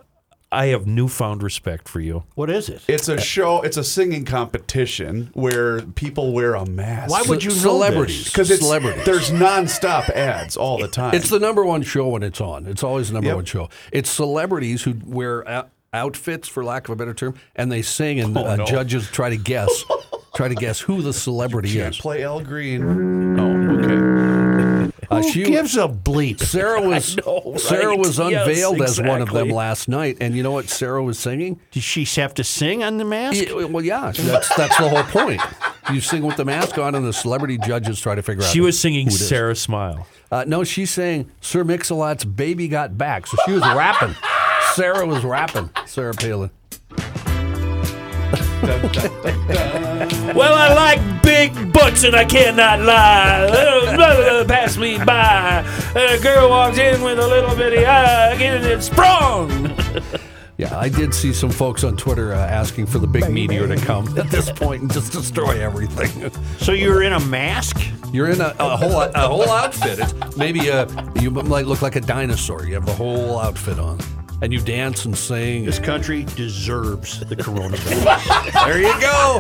I have newfound respect for you. What is it? It's a show. It's a singing competition where people wear a mask. Why would you know celebrities? Because it's celebrities. there's nonstop ads all the time. It's the number one show when it's on. It's always the number Yep. one show. It's celebrities who wear out- outfits, for lack of a better term, and they sing, and uh, judges try to guess, try to guess who the celebrity Can't is. play Al Green. Oh, okay. Uh, Who she- gives a bleep? Sarah was know, Sarah right? was Yes, unveiled as one of them last night, and you know what Sarah was singing? Did she have to sing on the mask? Yeah, well, yeah, that's that's the whole point. You sing with the mask on, and the celebrity judges try to figure out. She was singing who it is. Sarah Smile. Uh, no, she's saying Sir Mix-a-Lot's "Baby Got Back," so she was rapping. Sarah was rapping. Sarah Palin. Well, I like big butts and I cannot lie. Little brother pass me by. A girl walks in with a little bitty eye, getting it sprung. Yeah, I did see some folks on Twitter uh, asking for the big meteor to come at this point and just destroy everything. So you're in a mask? You're in a, a whole a whole outfit. It's maybe uh you might look like a dinosaur. You have the whole outfit on, and you dance and sing. This country deserves the coronavirus. There you go.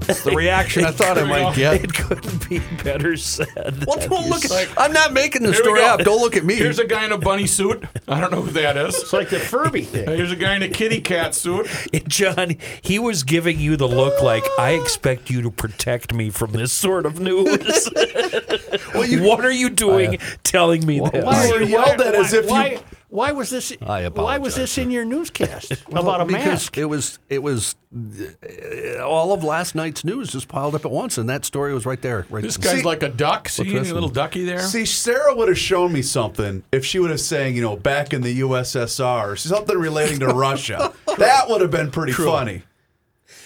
That's the reaction I thought I might get. It couldn't be better said. Well, don't look at. I'm not making the Here we story go. up. Don't look at me. Here's a guy in a bunny suit. I don't know who that is. it's like the Furby thing. Here's a guy in a kitty cat suit. John, he was giving you the look like, I expect you to protect me from this sort of news. what are you doing uh, telling me this? why were you yelled at as if you- why, why was this? I Why was this in your newscast Well, about a because mask? It was it was uh, all of last night's news just piled up at once, and that story was right there. Right. This guy's See- like a duck. See any little ducky there? See, Sarah would have shown me something if she would have saying, you know, back in the USSR, something relating to Russia. That would have been pretty funny.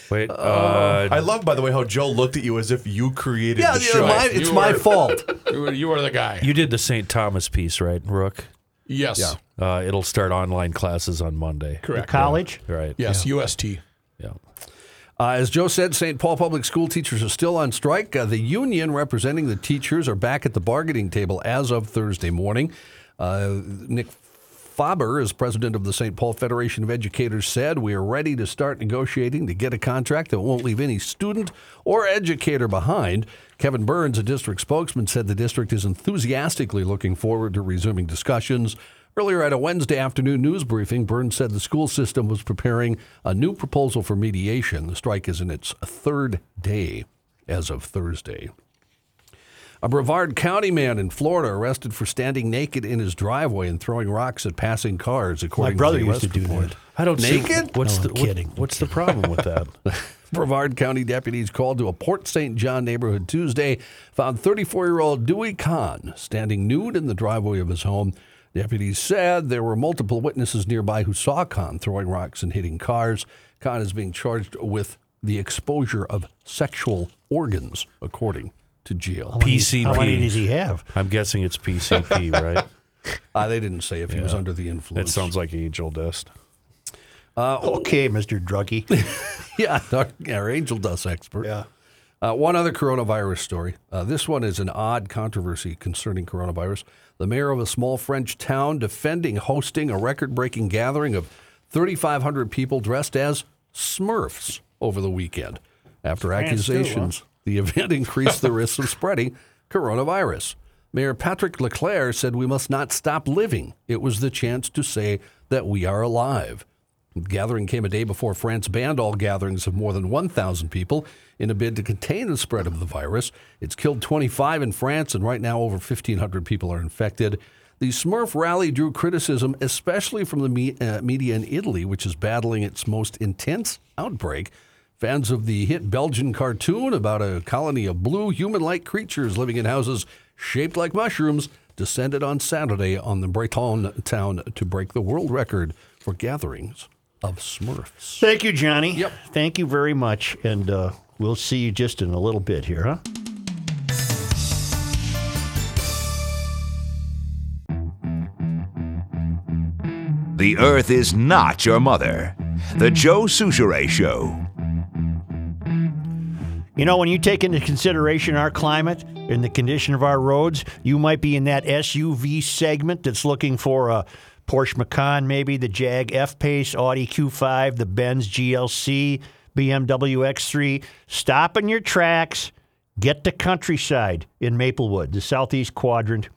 Wait, uh, I love, by the way, how Joe looked at you as if you created yeah, the yeah, show. my, it's You my were- fault. You are, you are the guy. you did the St. Thomas piece, right, Rook? Yes. Uh, it'll start online classes on Monday. Correct. College? Right. Yes, UST. Yeah. Uh, as Joe said, St. Paul Public School teachers are still on strike. Uh, the union representing the teachers are back at the bargaining table as of Thursday morning. Uh, Nick Faber, as president of the St. Paul Federation of Educators, said, We are ready to start negotiating to get a contract that won't leave any student or educator behind. Kevin Burns, a district spokesman, said the district is enthusiastically looking forward to resuming discussions. Earlier at a Wednesday afternoon news briefing, Burns said the school system was preparing a new proposal for mediation. The strike is in its third day as of Thursday. A Brevard County man in Florida arrested for standing naked in his driveway and throwing rocks at passing cars, According My according brother to the used to do report. that. I don't see Naked? what's No, the I'm what- kidding. what's the problem with that? Brevard County deputies called to a Port St. John neighborhood Tuesday found 34 year old Dewey Kahn standing nude in the driveway of his home. Deputies said there were multiple witnesses nearby who saw Kahn throwing rocks and hitting cars. Kahn is being charged with the exposure of sexual organs, according to jail. How many PCP. does he have? I'm guessing it's PCP, right? Uh, they didn't say if he was under the influence. It influence. sounds like angel dust. Okay, Mr. Druggy. Yeah, our, our angel dust expert. Yeah. Uh, one other coronavirus story. Uh, this one is an odd controversy concerning coronavirus. The mayor of a small French town defending hosting a record breaking gathering of 3,500 people dressed as Smurfs over the weekend after France too, huh? accusations the event increased the risk of spreading coronavirus. Mayor Patrick Leclerc said we must not stop living. It was the chance to say that we are alive. The gathering came a day before France banned all gatherings of more than 1,000 people in a bid to contain the spread of the virus. It's killed 25 in France, and right now over 1,500 people are infected. The Smurf rally drew criticism, especially from the me- uh, media in Italy, which is battling its most intense outbreak. Fans of the hit Belgian cartoon about a colony of blue human like creatures living in houses shaped like mushrooms descended on Saturday on the Breton town to break the world record for gatherings of Smurfs. Thank you, Johnny. Yep. Thank you very much. And uh, we'll see you just in a little bit here, huh? The Earth is not your mother. The Joe Soucheray Show. You know, when you take into consideration our climate and the condition of our roads, you might be in that SUV segment that's looking for a Porsche Macan, maybe the Jag F Pace, Audi Q5, the Benz GLC, BMW X3. Stop in your tracks, get to countryside in Maplewood, the southeast quadrant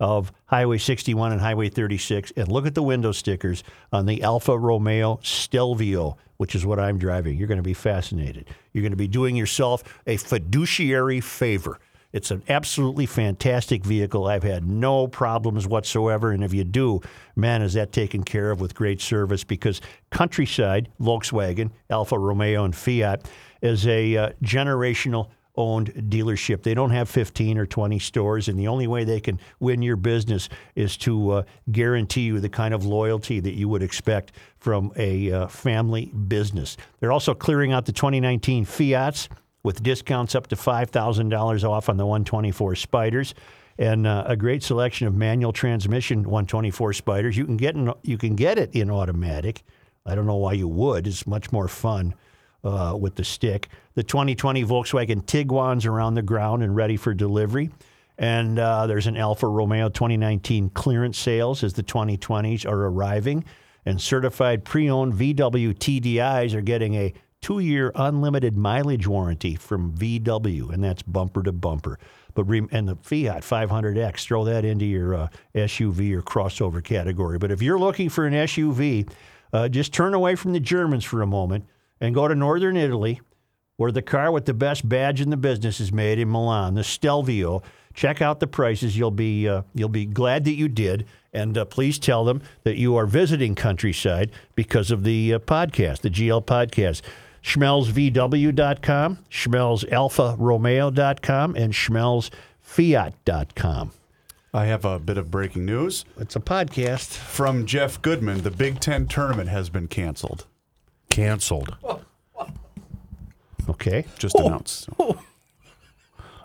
of Highway 61 and Highway 36 and look at the window stickers on the Alfa Romeo Stelvio, which is what I'm driving. You're going to be fascinated. You're going to be doing yourself a fiduciary favor. It's an absolutely fantastic vehicle. I've had no problems whatsoever. And if you do, man, is that taken care of with great service because Countryside, Volkswagen, Alfa Romeo, and Fiat is a uh, generational owned dealership. They don't have 15 or 20 stores, and the only way they can win your business is to uh, guarantee you the kind of loyalty that you would expect from a uh, family business. They're also clearing out the 2019 Fiats with discounts up to $5,000 off on the 124 Spiders. And uh, a great selection of manual transmission 124 spiders. You can get in, you can get it in automatic. I don't know why you would. It's much more fun uh, with the stick. The 2020 Volkswagen Tiguan's are on the ground and ready for delivery. And uh, there's an Alfa Romeo 2019 clearance sales as the 2020s are arriving. And certified pre owned VW TDIs are getting a two year unlimited mileage warranty from VW, and that's bumper to bumper. But re- and the Fiat 500X, throw that into your uh, SUV or crossover category. But if you're looking for an SUV, uh, just turn away from the Germans for a moment and go to northern Italy, where the car with the best badge in the business is made in Milan, the Stelvio. Check out the prices. You'll be uh, you'll be glad that you did, and uh, please tell them that you are visiting Countryside because of the uh, podcast, the GL podcast. SchmelzVW.com, SchmelzAlfaRomeo.com, and SchmelzFiat.com. I have a bit of breaking news It's a podcast. from Jeff Goodman. The Big Ten tournament has been canceled. Canceled. Okay. Just announced.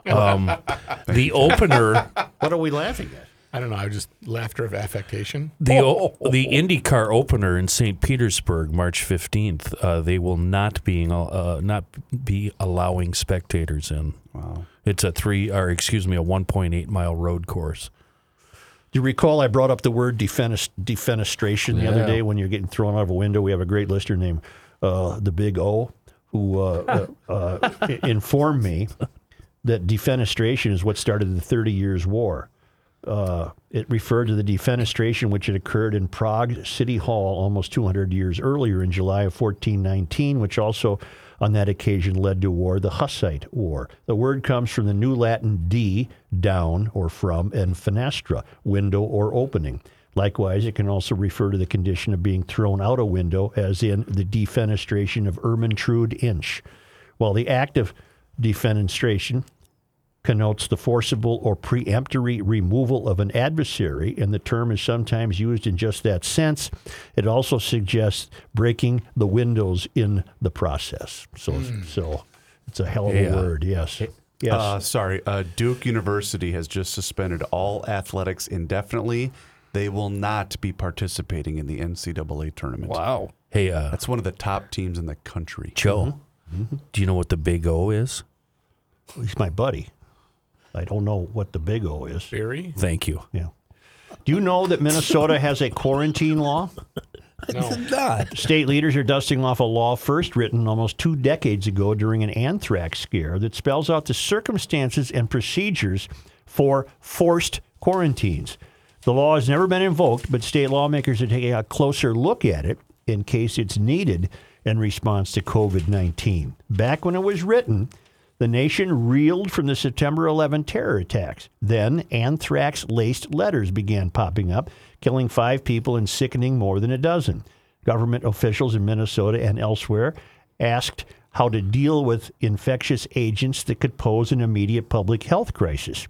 The opener, What are we laughing at? I don't know. I just laughter of affectation. the o- the IndyCar opener in St. Petersburg, March fifteenth. Uh, they will not being uh, not be allowing spectators in. Wow. It's a three, or excuse me, a one point eight mile road course. Do you recall I brought up the word defenest, defenestration the other day when you're getting thrown out of a window? We have a great listener named uh, the Big O who uh, uh, uh, informed me that defenestration is what started the Thirty Years' War. Uh, it referred to the defenestration which had occurred in Prague City Hall almost 200 years earlier in July of 1419, which also on that occasion led to war, the Hussite War. The word comes from the New Latin de, down or from, and fenestra, window or opening. Likewise, it can also refer to the condition of being thrown out a window, as in the defenestration of Ermentrude Inch. While the act of defenestration connotes the forcible or preemptory removal of an adversary, and the term is sometimes used in just that sense. It also suggests breaking the windows in the process. So, so it's a hell of a Yeah. word. Yes. Yes. Uh, sorry, uh, Duke University has just suspended all athletics indefinitely. They will not be participating in the NCAA tournament. Wow. Hey, uh, That's one of the top teams in the country. Joe, do you know what the Big O is? He's my buddy. I don't know what the big O is. Barry? Thank you. Yeah. Do you know that Minnesota has a quarantine law? No. State leaders are dusting off a law first written almost two decades ago during an anthrax scare that spells out the circumstances and procedures for forced quarantines. The law has never been invoked, but state lawmakers are taking a closer look at it in case it's needed in response to COVID 19. Back when it was written, The nation reeled from the September 11 terror attacks. Then anthrax laced letters began popping up, killing five people and sickening more than a dozen. Government officials in Minnesota and elsewhere asked how to deal with infectious agents that could pose an immediate public health crisis.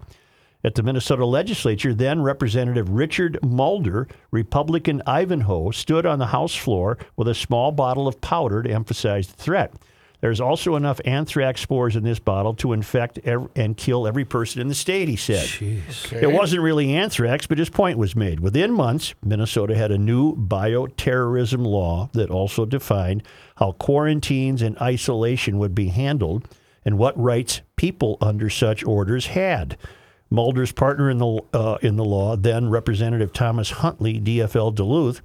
At the Minnesota legislature, then Representative Richard Mulder, Republican Ivanhoe, stood on the House floor with a small bottle of powder to emphasize the threat. There's also enough anthrax spores in this bottle to infect ev- and kill every person in the state, he said. It wasn't really anthrax, but his point was made. Within months, Minnesota had a new bioterrorism law that also defined how quarantines and isolation would be handled and what rights people under such orders had. Mulder's partner in the uh, in the law, then Representative Thomas Huntley, DFL Duluth,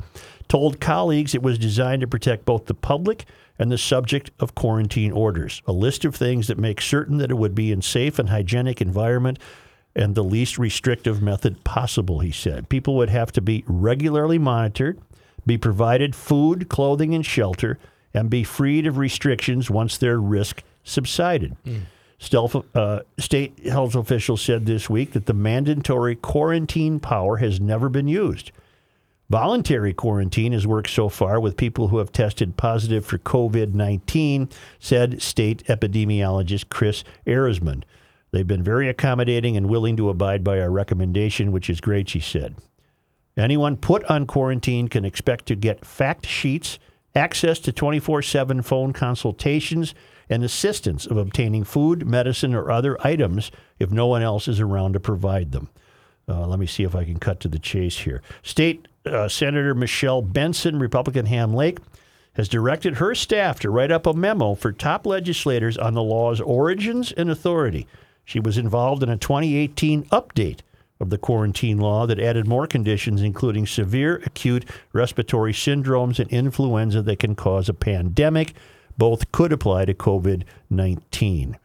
told colleagues it was designed to protect both the public and the subject of quarantine orders. A list of things that make certain that it would be in safe and hygienic environment and the least restrictive method possible, he said. People would have to be regularly monitored, be provided food, clothing, and shelter, and be freed of restrictions once their risk subsided. Stealth, uh, state health officials said this week that the mandatory quarantine power has never been used. Voluntary quarantine has worked so far with people who have tested positive for COVID 19, said state epidemiologist Kris Ehresmann. They've been very accommodating and willing to abide by our recommendation, which is great, she said. Anyone put on quarantine can expect to get fact sheets, access to 24 7 phone consultations, and assistance of obtaining food, medicine, or other items if no one else is around to provide them. Uh, let me see if I can cut to the chase here. State uh, Senator Michelle Benson, Republican Ham Lake, has directed her staff to write up a memo for top legislators on the law's origins and authority. She was involved in a 2018 update of the quarantine law that added more conditions, including severe acute respiratory syndromes and influenza that can cause a pandemic. Both could apply to COVID 19.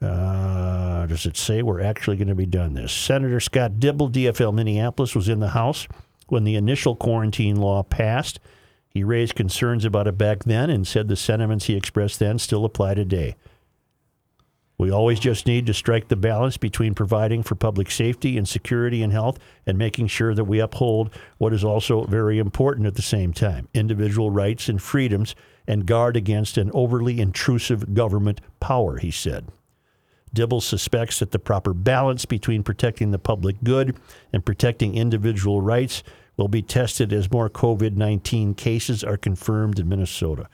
Uh, does it say we're actually going to be done this? Senator Scott Dibble, DFL Minneapolis, was in the House when the initial quarantine law passed. He raised concerns about it back then and said the sentiments he expressed then still apply today. We always just need to strike the balance between providing for public safety and security and health and making sure that we uphold what is also very important at the same time individual rights and freedoms and guard against an overly intrusive government power, he said. Dibble suspects that the proper balance between protecting the public good and protecting individual rights will be tested as more COVID 19 cases are confirmed in Minnesota.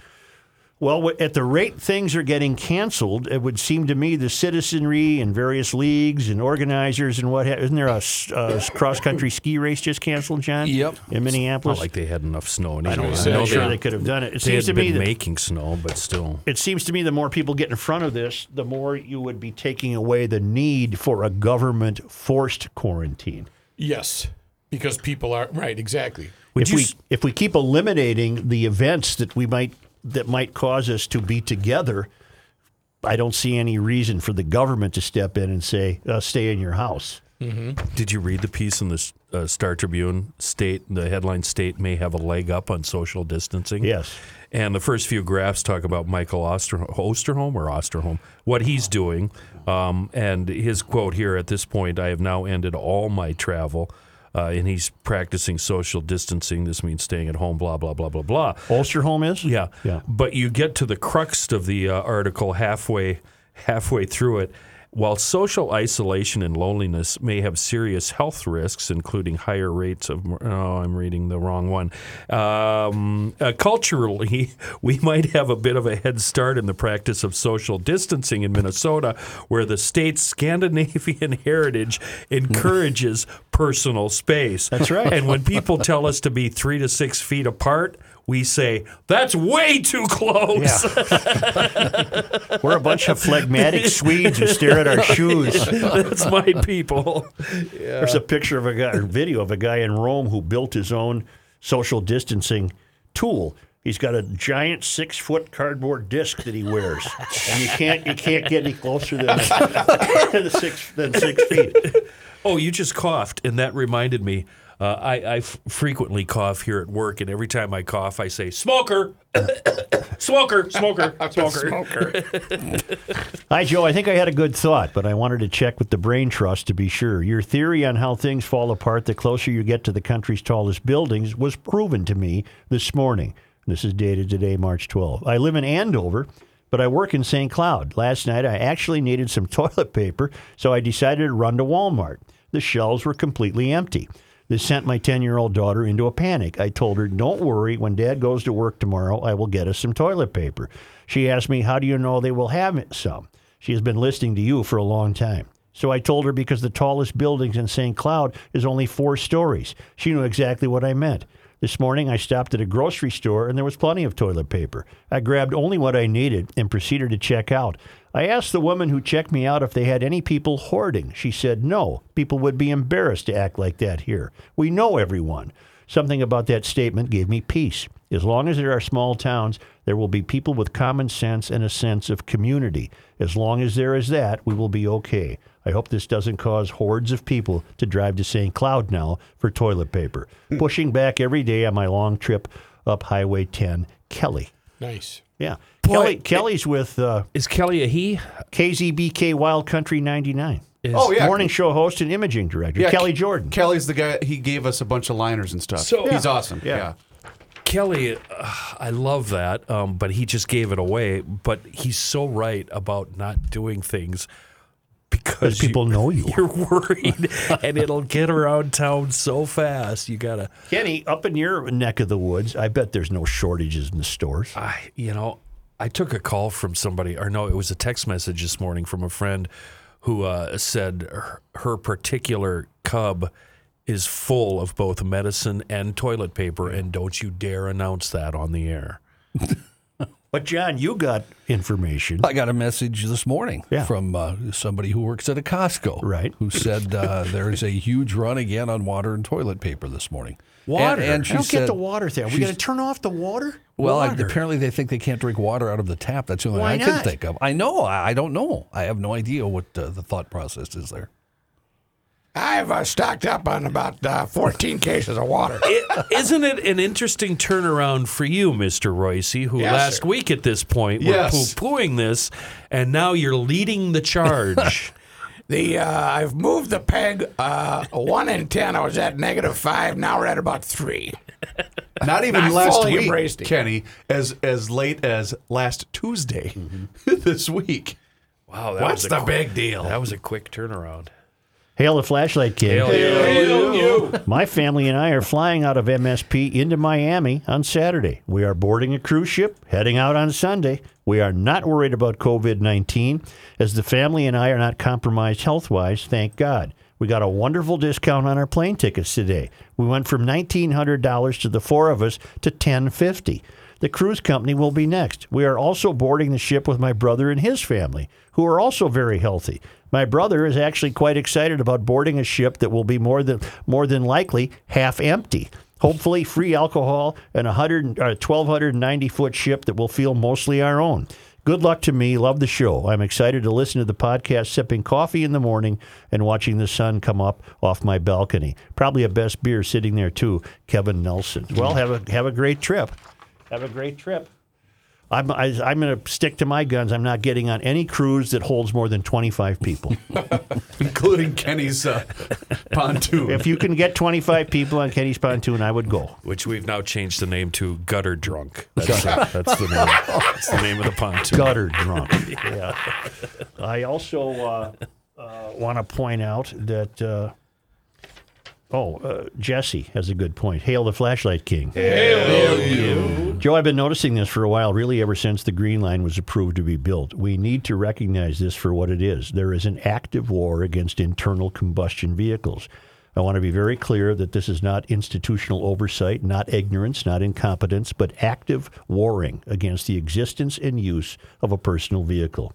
Well, at the rate things are getting canceled, it would seem to me the citizenry and various leagues and organizers and what ha- isn't there a, cross country ski race just canceled, John? Yep. In Minneapolis. Not like they had enough snow. I don't say, I'm not yeah. sure they could have done it. It They seems had to me been that making snow, but still. it seems to me the more people get in front of this, the more you would be taking away the need for a government forced quarantine. Yes, because people are right. Exactly. Would if you we s- if we keep eliminating the events that we might that might cause us to be together, I don't see any reason for the government to step in and say, uh, "Stay in your house." Did you read the piece in the uh, Star Tribune? State the headline: "State may have a leg up on social distancing." Yes. And the first few graphs talk about Michael Oster- Osterholm or Osterholm, what he's doing, um, and his quote here at this point: "I have now ended all my travel." Uh, and he's practicing social distancing. This means staying at home. Blah blah blah blah blah. Ulsterholm is. Yeah, Yeah. But you get to the crux of the uh, article halfway halfway through it. While social isolation and loneliness may have serious health risks, including higher rates of oh, I'm reading the wrong one. Um, uh, culturally, we might have a bit of a head start in the practice of social distancing in Minnesota, where the state's Scandinavian heritage encourages personal space. That's right. And when people tell us to be three to six feet apart, we say that's way too close. We're a bunch of phlegmatic Swedes who stare at our shoes. that's my people. There's a picture of a guy, or video of a guy in Rome who built his own social distancing tool. He's got a giant six foot cardboard disc that he wears, and you can't you can't get any closer than, than six than six feet. Oh, you just coughed, and that reminded me. Uh, I, I f- frequently cough here at work, and every time I cough, I say "smoker, smoker, smoker, smoker." Smoker." Hi, Joe. I think I had a good thought, but I wanted to check with the Brain Trust to be sure. Your theory on how things fall apart the closer you get to the country's tallest buildings was proven to me this morning. This is dated today, March 12. I live in Andover, but I work in St. Cloud. Last night, I actually needed some toilet paper, so I decided to run to Walmart. The shelves were completely empty. This sent my 10 year old daughter into a panic. I told her, Don't worry, when dad goes to work tomorrow, I will get us some toilet paper. She asked me, How do you know they will have some? She has been listening to you for a long time. So I told her because the tallest buildings in St. Cloud is only four stories. She knew exactly what I meant. This morning I stopped at a grocery store and there was plenty of toilet paper. I grabbed only what I needed and proceeded to check out. I asked the woman who checked me out if they had any people hoarding. She said no. People would be embarrassed to act like that here. We know everyone. Something about that statement gave me peace. As long as there are small towns, there will be people with common sense and a sense of community. As long as there is that, we will be okay. I hope this doesn't cause hordes of people to drive to St. Cloud now for toilet paper. Hmm. Pushing back every day on my long trip up Highway 10, Kelly. Nice. Yeah. Kelly, Kelly's with uh, Is Kelly a he? KZBK Wild Country 99. Is, Oh, yeah. Morning show host and imaging director, Yeah, Kelly Ke- Jordan. Kelly's the guy. He gave us a bunch of liners and stuff. So- he's awesome. Yeah. Yeah. Kelly, uh, I love that, um, but he just gave it away. But he's so right about not doing things because people know you. You're worried, and it'll get around town so fast. You gotta, Kenny, up in your neck of the woods, I bet there's no shortages in the stores. I, you know, I took a call from somebody, or no, it was a text message this morning from a friend who uh, said her, her particular cub is full of both medicine and toilet paper, and don't you dare announce that on the air. But John, you got information. I got a message this morning Yeah. from uh, somebody who works at a Costco, Right. Who said uh, there is a huge run again on water and toilet paper this morning. Water? and, and she I don't said, get the water thing. Are we going to turn off the water? Well, I, apparently they think they can't drink water out of the tap. That's the only Why thing I can think of. I know. I, I don't know. I have no idea what uh, the thought process is there. I've uh, stocked up on about uh, 14 cases of water. is isn't it an interesting turnaround for you, Mr. Royce, who Yes, last sir. week at this point Yes. were poo-pooing this, and now you're leading the charge. The uh, I've moved the peg uh, one in ten. I was at negative five. Now we're at about three. Not even I last fully week, embraced it. Kenny, as as late as last Tuesday this week. wow, that What's was a the big deal? That was a quick turnaround. Hail the flashlight king. My family and I are flying out of MSP into Miami on Saturday. We are boarding a cruise ship, heading out on Sunday. We are not worried about COVID 19, as the family and I are not compromised health wise, thank God. We got a wonderful discount on our plane tickets today. We went from $1,900 to the four of us to 1,050. The cruise company will be next. We are also boarding the ship with my brother and his family, who are also very healthy. My brother is actually quite excited about boarding a ship that will be more than more than likely half empty. Hopefully, free alcohol and a hundred, uh, 1,290 foot ship that will feel mostly our own. Good luck to me. Love the show. I'm excited to listen to the podcast, sipping coffee in the morning and watching the sun come up off my balcony. Probably a best beer sitting there too, Kevin Nelson. Well, have a have a great trip. Have a great trip. I'm I, I'm going to stick to my guns. I'm not getting on any cruise that holds more than 25 people. including Kenny's uh, pontoon. if you can get 25 people on Kenny's pontoon, I would go. Which we've now changed the name to Gutter Drunk. That's, the, that's the name. That's the name of the pontoon. gutter drunk. yeah. I also uh, uh, want to point out that. Oh, uh, Jesse has a good point. Hail the flashlight king. Hail you. Joe, I've been noticing this for a while, really ever since the Green Line was approved to be built. We need to recognize this for what it is. There is an active war against internal combustion vehicles. I want to be very clear that this is not institutional oversight, not ignorance, not incompetence, but active warring against the existence and use of a personal vehicle.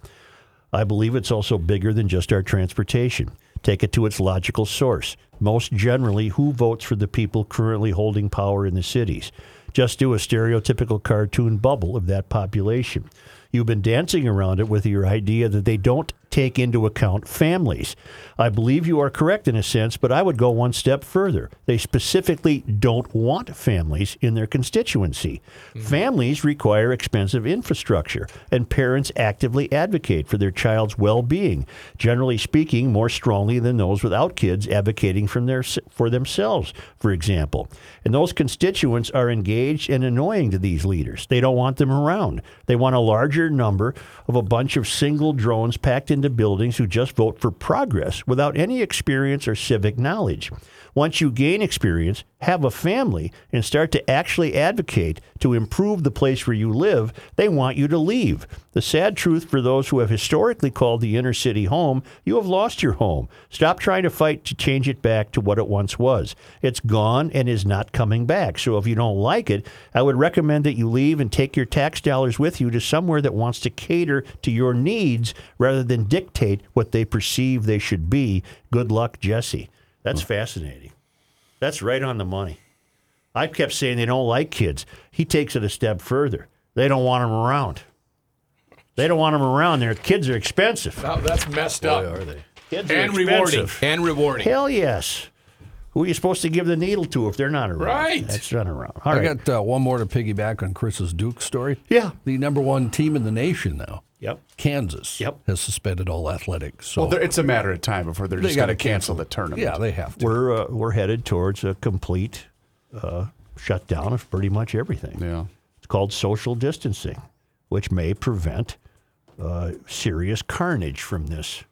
I believe it's also bigger than just our transportation. Take it to its logical source. Most generally, who votes for the people currently holding power in the cities? Just do a stereotypical cartoon bubble of that population. You've been dancing around it with your idea that they don't take into account families. I believe you are correct in a sense, but I would go one step further. They specifically don't want families in their constituency. Mm-hmm. Families require expensive infrastructure, and parents actively advocate for their child's well being, generally speaking, more strongly than those without kids advocating from their, for themselves, for example. And those constituents are engaged and annoying to these leaders. They don't want them around. They want a larger number of a bunch of single drones packed into buildings who just vote for progress without any experience or civic knowledge. Once you gain experience, have a family, and start to actually advocate to improve the place where you live, they want you to leave. The sad truth for those who have historically called the inner city home, you have lost your home. Stop trying to fight to change it back to what it once was. It's gone and is not coming back. So if you don't like it, I would recommend that you leave and take your tax dollars with you to somewhere that wants to cater to your needs rather than dictate what they perceive they should be. Good luck, Jesse. That's fascinating. That's right on the money. I kept saying they don't like kids. He takes it a step further. They don't want them around. They don't want them around. Their kids are expensive. Now, that's messed up. are they? Kids are And rewarding. expensive. And rewarding. Hell yes. Who are you supposed to give the needle to if they're not around? Right. That's not around. All I right. got uh, one more to piggyback on Chris's Duke story. Yeah. The number one team in the nation now, Yep. Kansas, Yep. has suspended all athletics. So Well, it's a matter of time before they're They just going to gotta cancel cancel. the tournament. yeah, they have to. We're uh, we're headed towards a complete uh, shutdown of pretty much everything. Yeah. It's called social distancing, which may prevent uh, serious carnage from this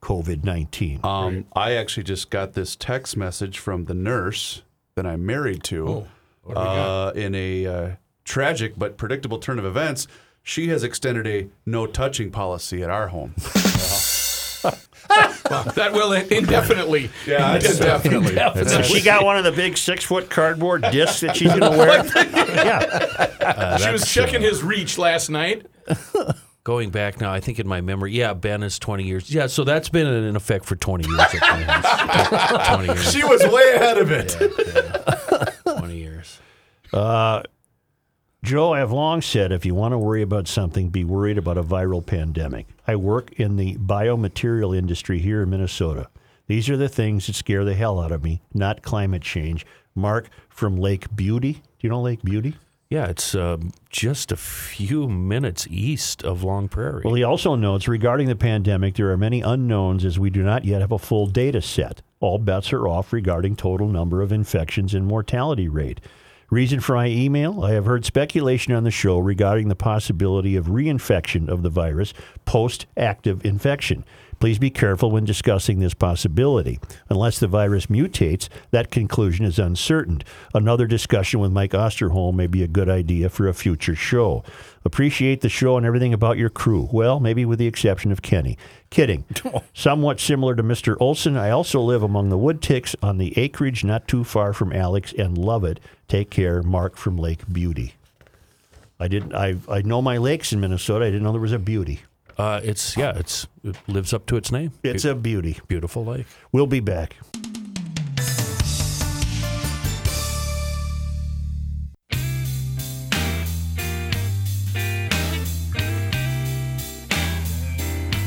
COVID nineteen. Um, I actually just got this text message from the nurse that I'm married to. uh, in a uh, tragic but predictable turn of events, she has extended a no touching policy at our home. That will indefinitely. Yeah, it's indefinitely. So she got one of the big six foot cardboard discs that she's going to wear. yeah, uh, she was uh, checking his reach last night. Going back now, I think in my memory, yeah, Ben is 20 years. Yeah, so that's been in effect for 20 years. at my house. 20 years. she was way ahead of it. 20 years. Uh, Joe, I have long said if you want to worry about something, be worried about a viral pandemic. I work in the biomaterial industry here in Minnesota. These are the things that scare the hell out of me, not climate change. Mark from Lake Beauty. Do you know Lake Beauty? Yeah, it's um, just a few minutes east of Long Prairie. Well, he also notes regarding the pandemic, there are many unknowns as we do not yet have a full data set. All bets are off regarding total number of infections and mortality rate. Reason for my email? I have heard speculation on the show regarding the possibility of reinfection of the virus post active infection. Please be careful when discussing this possibility. Unless the virus mutates, that conclusion is uncertain. Another discussion with Mike Osterholm may be a good idea for a future show. Appreciate the show and everything about your crew. Well, maybe with the exception of Kenny. Kidding. Oh. Somewhat similar to Mr. Olson, I also live among the wood ticks on the acreage not too far from Alex and love it. Take care, Mark from Lake Beauty. I didn't. I I know my lakes in Minnesota. I didn't know there was a beauty. Uh, it's yeah, it's it lives up to its name. It's a beauty. beautiful lake. We'll be back.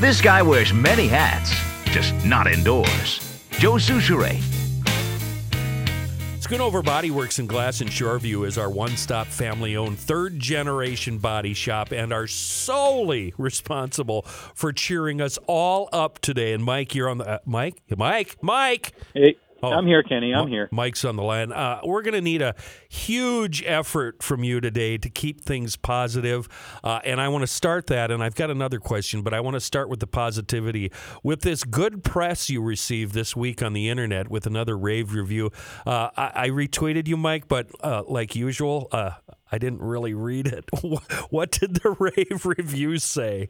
This guy wears many hats, just not indoors. Joe Soucheray. Schoonover Body Works in Glass and Shoreview is our one-stop family-owned third-generation body shop and are solely responsible for cheering us all up today. And Mike, you're on the uh, Mike, Mike, Mike. Hey, Oh. I'm here, Kenny. I'm here. Mike's on the line. Uh, we're going to need a huge effort from you today to keep things positive. Uh, and I want to start that. And I've got another question, but I want to start with the positivity. With this good press you received this week on the internet with another rave review, uh, I, I retweeted you, Mike, but uh, like usual, uh, I didn't really read it. what did the rave review say?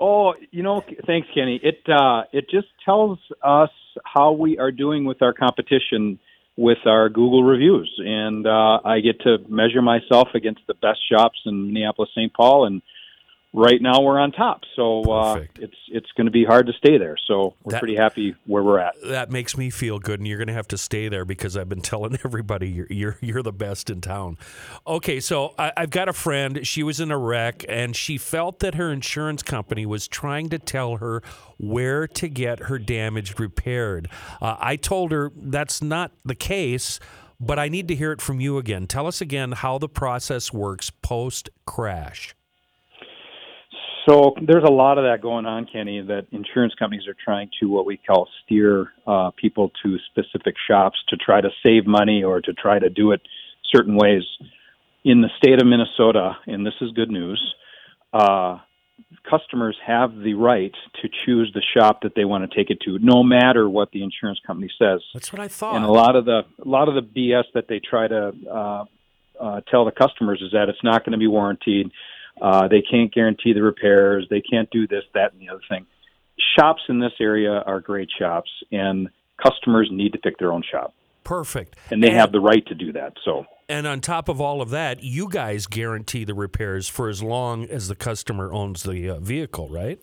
Oh, you know, thanks, Kenny. It uh, it just tells us how we are doing with our competition with our Google reviews, and uh, I get to measure myself against the best shops in Minneapolis, St. Paul, and right now we're on top. So uh, it's it's going to be hard to stay there. So we're That- pretty happy where we're at. That makes me feel good, and you're going to have to stay there because I've been telling everybody you're you're, you're the best in town. Okay, so I, I've got a friend. She was in a wreck, and she felt that her insurance company was trying to tell her where to get her damage repaired. Uh, I told her that's not the case. But I need to hear it from you again. Tell us again how the process works post crash. So there's a lot of that going on, Kenny. That insurance companies are trying to what we call steer uh, people to specific shops to try to save money or to try to do it certain ways. In the state of Minnesota, and this is good news, uh, customers have the right to choose the shop that they want to take it to, no matter what the insurance company says. That's what I thought. And a lot of the a lot of the BS that they try to uh, uh, tell the customers is that it's not going to be warranted. Uh, they can't guarantee the repairs. They can't do this, that, and the other thing. Shops in this area are great shops, and customers need to pick their own shop, Perfect. and they have the right to do that. So. And on top of all of that, you guys guarantee the repairs for as long as the customer owns the uh, vehicle, right?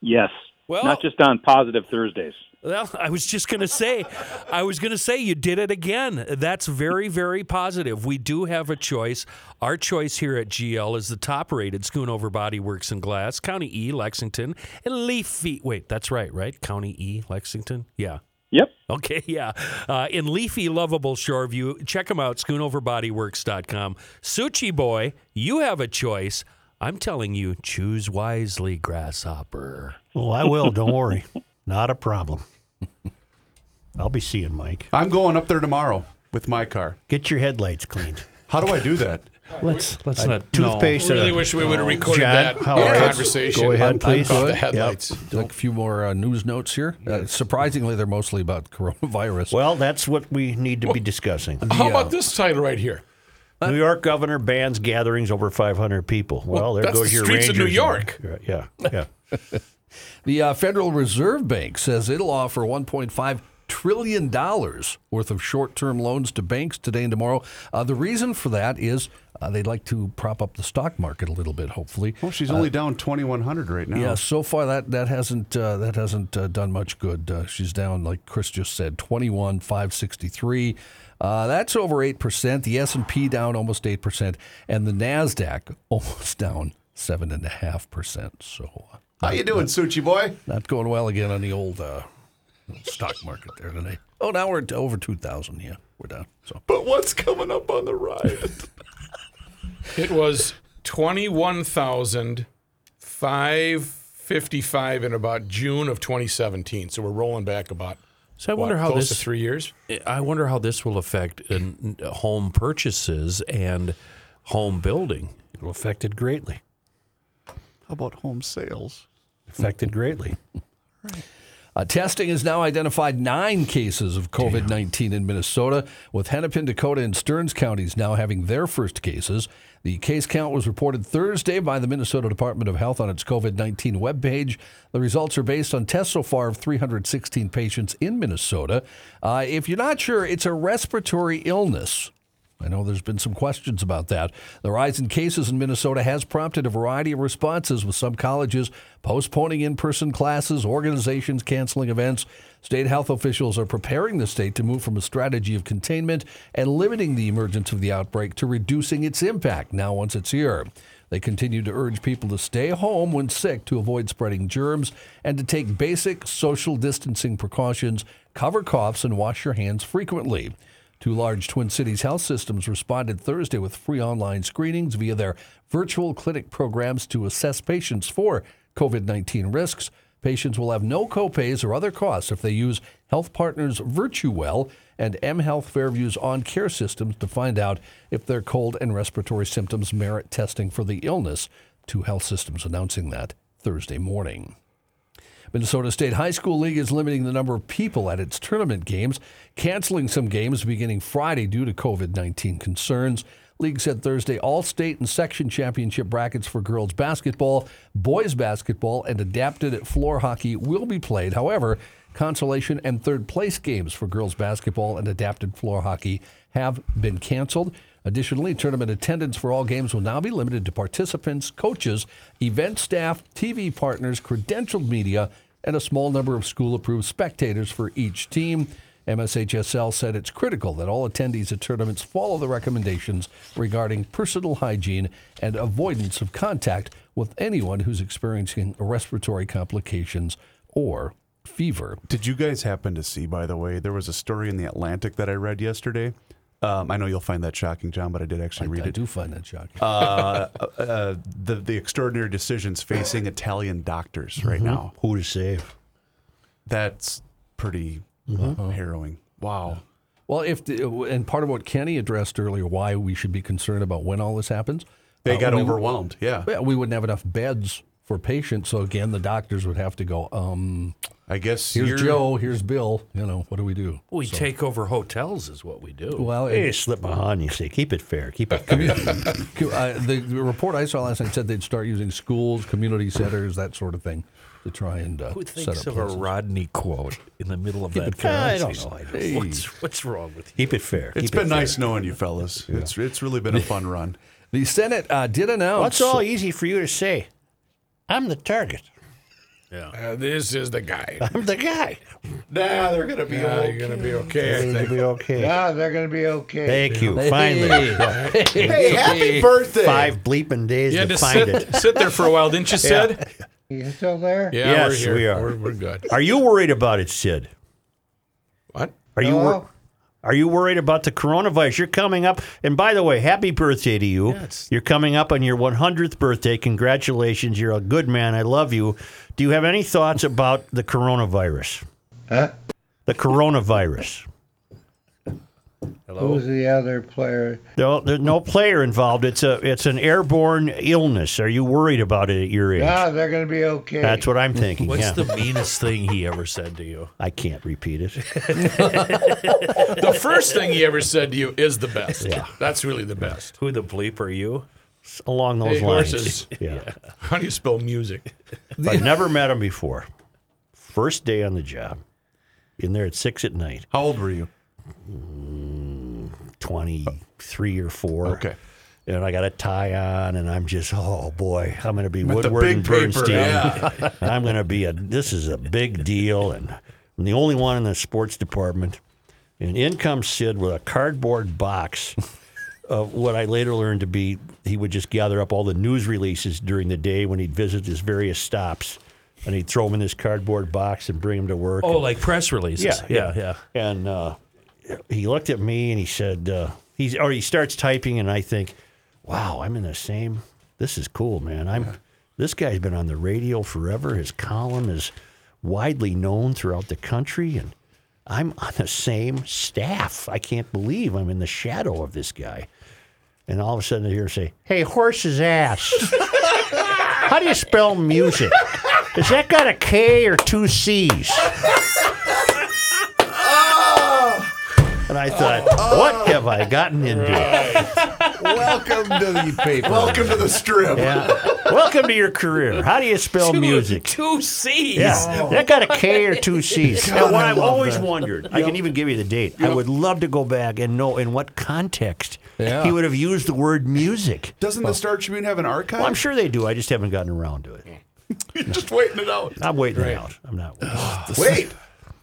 Yes. Well- not just on positive Thursdays. Well, I was just going to say, I was going to say you did it again. That's very, very positive. We do have a choice. Our choice here at GL is the top rated Schoonover Body Works and Glass, County E, Lexington, and Leafy. Wait, that's right, right? County E, Lexington? Yeah. Yep. Okay, yeah. Uh, in leafy, lovable Shoreview, check them out, schoonoverbodyworks.com. Suchi Boy, you have a choice. I'm telling you, choose wisely, Grasshopper. Well, I will. Don't worry. Not a problem. I'll be seeing Mike. I'm going up there tomorrow with my car. Get your headlights cleaned. How do I do that? Let's let's not Toothpaste. Really and a- wish we would have recorded John, that how are you? conversation. Go ahead, please. About the Good. headlights. Like a few more uh, news notes here. Uh, surprisingly, they're mostly about coronavirus. Well, that's what we need to be discussing. How about this title right here? New York governor bans gatherings over 500 people. Well, there that's goes the your streets of New York. Yeah, yeah. The uh, Federal Reserve Bank says it'll offer 1.5 trillion dollars worth of short-term loans to banks today and tomorrow. Uh, the reason for that is uh, they'd like to prop up the stock market a little bit. Hopefully, Well, she's only down 2,100 right now. yeah. So far, that that hasn't uh, that hasn't uh, done much good. Uh, she's down, like Chris just said, 21 563. Uh, that's over eight percent. The S and P down almost eight percent, and the Nasdaq almost down seven and a half percent. So. Uh, How you doing, Suchi boy? not going well again on the old uh, stock market there today. Oh, now we're over 2,000. Yeah, we're down. So But what's coming up on the ride? It was twenty-one thousand five fifty-five in about June of 2017. So we're rolling back about. So I what, wonder how close this to three years. I wonder how this will affect in, home purchases and home building. It'll affect it greatly. How about home sales? Affected greatly. uh, testing has now identified nine cases of COVID 19 in Minnesota, with Hennepin, Dakota, and Stearns counties now having their first cases. The case count was reported Thursday by the Minnesota Department of Health on its COVID 19 webpage. The results are based on tests so far of 316 patients in Minnesota. Uh, if you're not sure, it's a respiratory illness. I know there's been some questions about that. The rise in cases in Minnesota has prompted a variety of responses, with some colleges postponing in person classes, organizations canceling events. State health officials are preparing the state to move from a strategy of containment and limiting the emergence of the outbreak to reducing its impact now once it's here. They continue to urge people to stay home when sick to avoid spreading germs and to take basic social distancing precautions, cover coughs, and wash your hands frequently. Two large Twin Cities health systems responded Thursday with free online screenings via their virtual clinic programs to assess patients for COVID 19 risks. Patients will have no copays or other costs if they use Health Partners Virtuwell and M Health Fairview's On Care systems to find out if their cold and respiratory symptoms merit testing for the illness. Two health systems announcing that Thursday morning. Minnesota State High School League is limiting the number of people at its tournament games, canceling some games beginning Friday due to COVID 19 concerns. League said Thursday all state and section championship brackets for girls basketball, boys basketball, and adapted floor hockey will be played. However, consolation and third place games for girls basketball and adapted floor hockey have been canceled. Additionally, tournament attendance for all games will now be limited to participants, coaches, event staff, TV partners, credentialed media, and a small number of school approved spectators for each team. MSHSL said it's critical that all attendees at tournaments follow the recommendations regarding personal hygiene and avoidance of contact with anyone who's experiencing respiratory complications or fever. Did you guys happen to see, by the way, there was a story in the Atlantic that I read yesterday? Um, I know you'll find that shocking, John, but I did actually read I it. I do find that shocking. Uh, uh, the the extraordinary decisions facing Italian doctors right now. Who to save? That's pretty harrowing. Wow. Well, if the, and part of what Kenny addressed earlier, why we should be concerned about when all this happens, They uh, got we- overwhelmed. Yeah. Yeah, we wouldn't have enough beds for patients. So again, the doctors would have to go. Um, I guess here's you're- Joe. Here's Bill. You know what do we do? We take over hotels, is what we do. Well, Hey, it, slip behind you. Say, keep it fair. Keep it fair. uh, the, the report I saw last night said they'd start using schools, community centers, that sort of thing, to try and uh, Who set thinks up of a. Rodney quote in the middle of that it. I don't know. I don't What's, what's wrong with you? keep it fair. It's Keep been it fair. nice knowing you fellas. It's it's really been a fun run. The Senate uh, did announce. What's all easy for you to say? I'm the target. Uh, this is the guy. I'm the guy. Nah, they're gonna be Yeah, you're gonna be okay. I It'll think. be okay. Yeah, they're going to be okay. Thank you. Hey. Finally. Hey, happy birthday! Five bleeping days You had to to find sit, it. sit there for a while, didn't you, Sid? You still there? Yeah, Yes, we're here. we are. We're, we're good. Are you worried about it, Sid? What? Are you wor- Hello? Are you worried about the coronavirus? You're coming up, and by the way, happy birthday to you. You're coming up on your 100th birthday. Congratulations. You're a good man. I love you. Do you have any thoughts about the coronavirus? Huh? The coronavirus. Who's the other player? No, there's no player involved. It's a it's an airborne illness. Are you worried about it at your age? Yeah, they're going to be okay. That's what I'm thinking. What's yeah. the meanest thing he ever said to you? I can't repeat it. The first thing he ever said to you is the best. Yeah. That's really the best. Who the bleep are you? Along those Hey, lines. horses. Yeah. How do you spell music? I've never met him before. First day on the job. In there at six at night. How old were you? Mm, 23 or 4. Okay. And I got a tie on, and I'm just, oh boy, I'm going to be With Woodward and Bernstein. yeah. I'm going to be a, this is a big deal. And I'm the only one in the sports department. And in comes Sid with a cardboard box of what I later learned to be, he would just gather up all the news releases during the day when he'd visit his various stops. And he'd throw them in this cardboard box and bring them to work. Oh, like press releases. Yeah, yeah, yeah. And uh, he looked at me and he said, uh, he's or he starts typing, and I think, wow, I'm in the same. This is cool, man. I'm. This guy's been on the radio forever. His column is widely known throughout the country, and I'm on the same staff. I can't believe I'm in the shadow of this guy. And all of a sudden, I hear him say, "Hey, horse's ass. How do you spell music? Has that got a K or two C's?" And I thought, what have I gotten into? Welcome to the paper. Welcome to the strip. Yeah. Welcome to your career. How do you spell music? Two C's. Yeah. That got a K or two C's. and what I've always wondered, I can even give you the date. I would love to go back and know in what context Yeah. he would have used the word music. Doesn't the Star Tribune have an archive? Well, I'm sure they do. I just haven't gotten around to it. You're just waiting it out. I'm waiting it out. I'm not. Wait,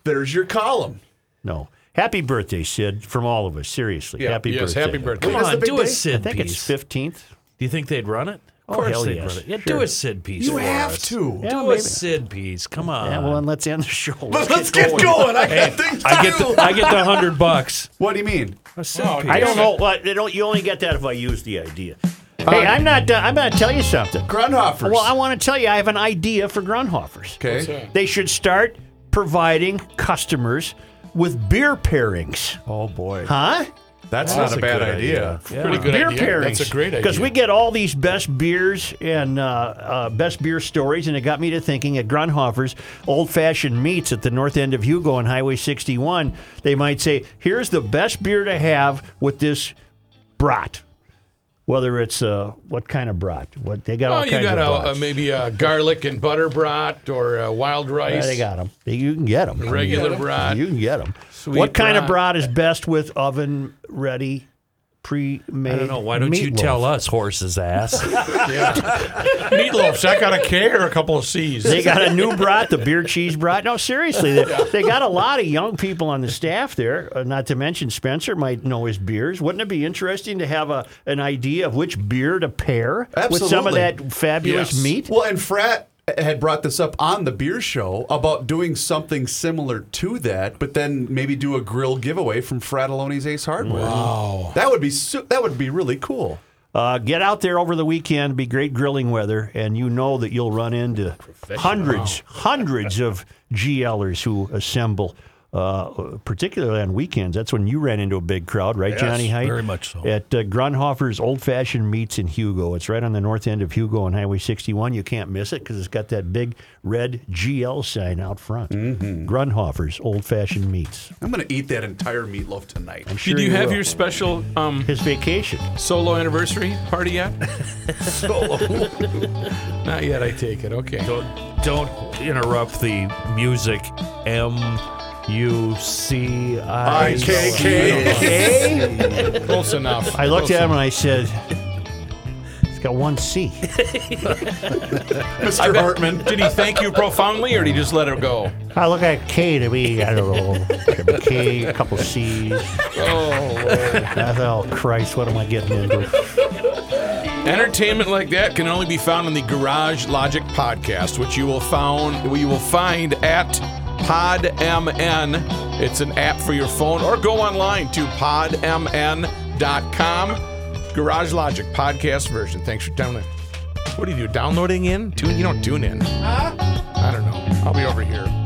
there's your column. No. Happy birthday, Sid, from all of us. Seriously. Yeah, happy yes, birthday. happy birthday. Come Wait, on, the big do a day? Sid I think piece. it's 15th. Do you think they'd run it? Of Oh, course hell they'd yes. run it. Yeah, Sure. do a Sid piece. You for have us. to. Yeah, do maybe. a Sid piece. Come on. Yeah, well, then let's end the show. Let's, get going. I got things to I get do. the I get the hundred bucks. What do you mean? A Sid Oh, piece. I don't know. What they don't. You only get that if I use the idea. Hey, I'm not. done. I'm going to tell you something. Grundhofers. Well, I want to tell you, I have an idea for Grundhofers. okay. They should start providing customers with beer pairings. Oh boy, Huh? that's not a bad idea. Pretty good beer idea. pairings. That's a great idea. Because we get all these best beers and uh, uh, best beer stories, and it got me to thinking at Grundhofer's Old Fashioned Meats at the north end of Hugo on Highway 61, they might say, here's the best beer to have with this brat. Whether it's uh, what kind of brat? What they got Oh, all you kinds got of a, maybe a garlic and butter brat or wild rice. Yeah, they got them. You can get them. regular brat. You can get them. Sweet What kind of brat. brat is best with oven ready pre-made. I don't know. Why don't you tell us, horse's ass? Meatloaf. So I got a K or a couple of C's. They got a new brat, the beer cheese brat. No, seriously, they, they got a lot of young people on the staff there. Uh, not to mention Spencer might know his beers. Wouldn't it be interesting to have a an idea of which beer to pair with some of that fabulous Yes. meat? Well, and Frat had brought this up on the beer show about doing something similar to that, but then maybe do a grill giveaway from Fratallone's Ace Hardware. Wow, that would be su- that would be really cool. Uh, get out there over the weekend. Be great grilling weather, and you know that you'll run into hundreds, hundreds of GLers who assemble. Uh, particularly on weekends, that's when you ran into a big crowd, right, Johnny Height? very much so. At uh, Grundhofer's Old Fashioned Meats in Hugo. It's right on the north end of Hugo on Highway 61. You can't miss it because it's got that big red GL sign out front. Mm-hmm. Grundhofer's Old Fashioned Meats. I'm going to eat that entire meatloaf tonight. I'm sure Did you have will. your special um, his vacation? solo anniversary party yet? Solo. Not yet, I take it. Okay. don't, don't interrupt the music. M U C I Okay. Close enough. I looked Close at him and I said, "It's got one C." Mr. Hartman. Did he thank you profoundly or did he just let it go? I look at K to me. I don't know. A K, a couple C's. Oh, I thought, oh Christ, what am I getting into? Entertainment like that can only be found in the Garage Logic podcast, which you will found you will find at PodMN. It's an app for your phone, or go online to podmn.com. Garage Logic podcast version. Thanks for tuning in. What do you do? Downloading in? Tune? You don't tune in. I don't know. I'll be over here.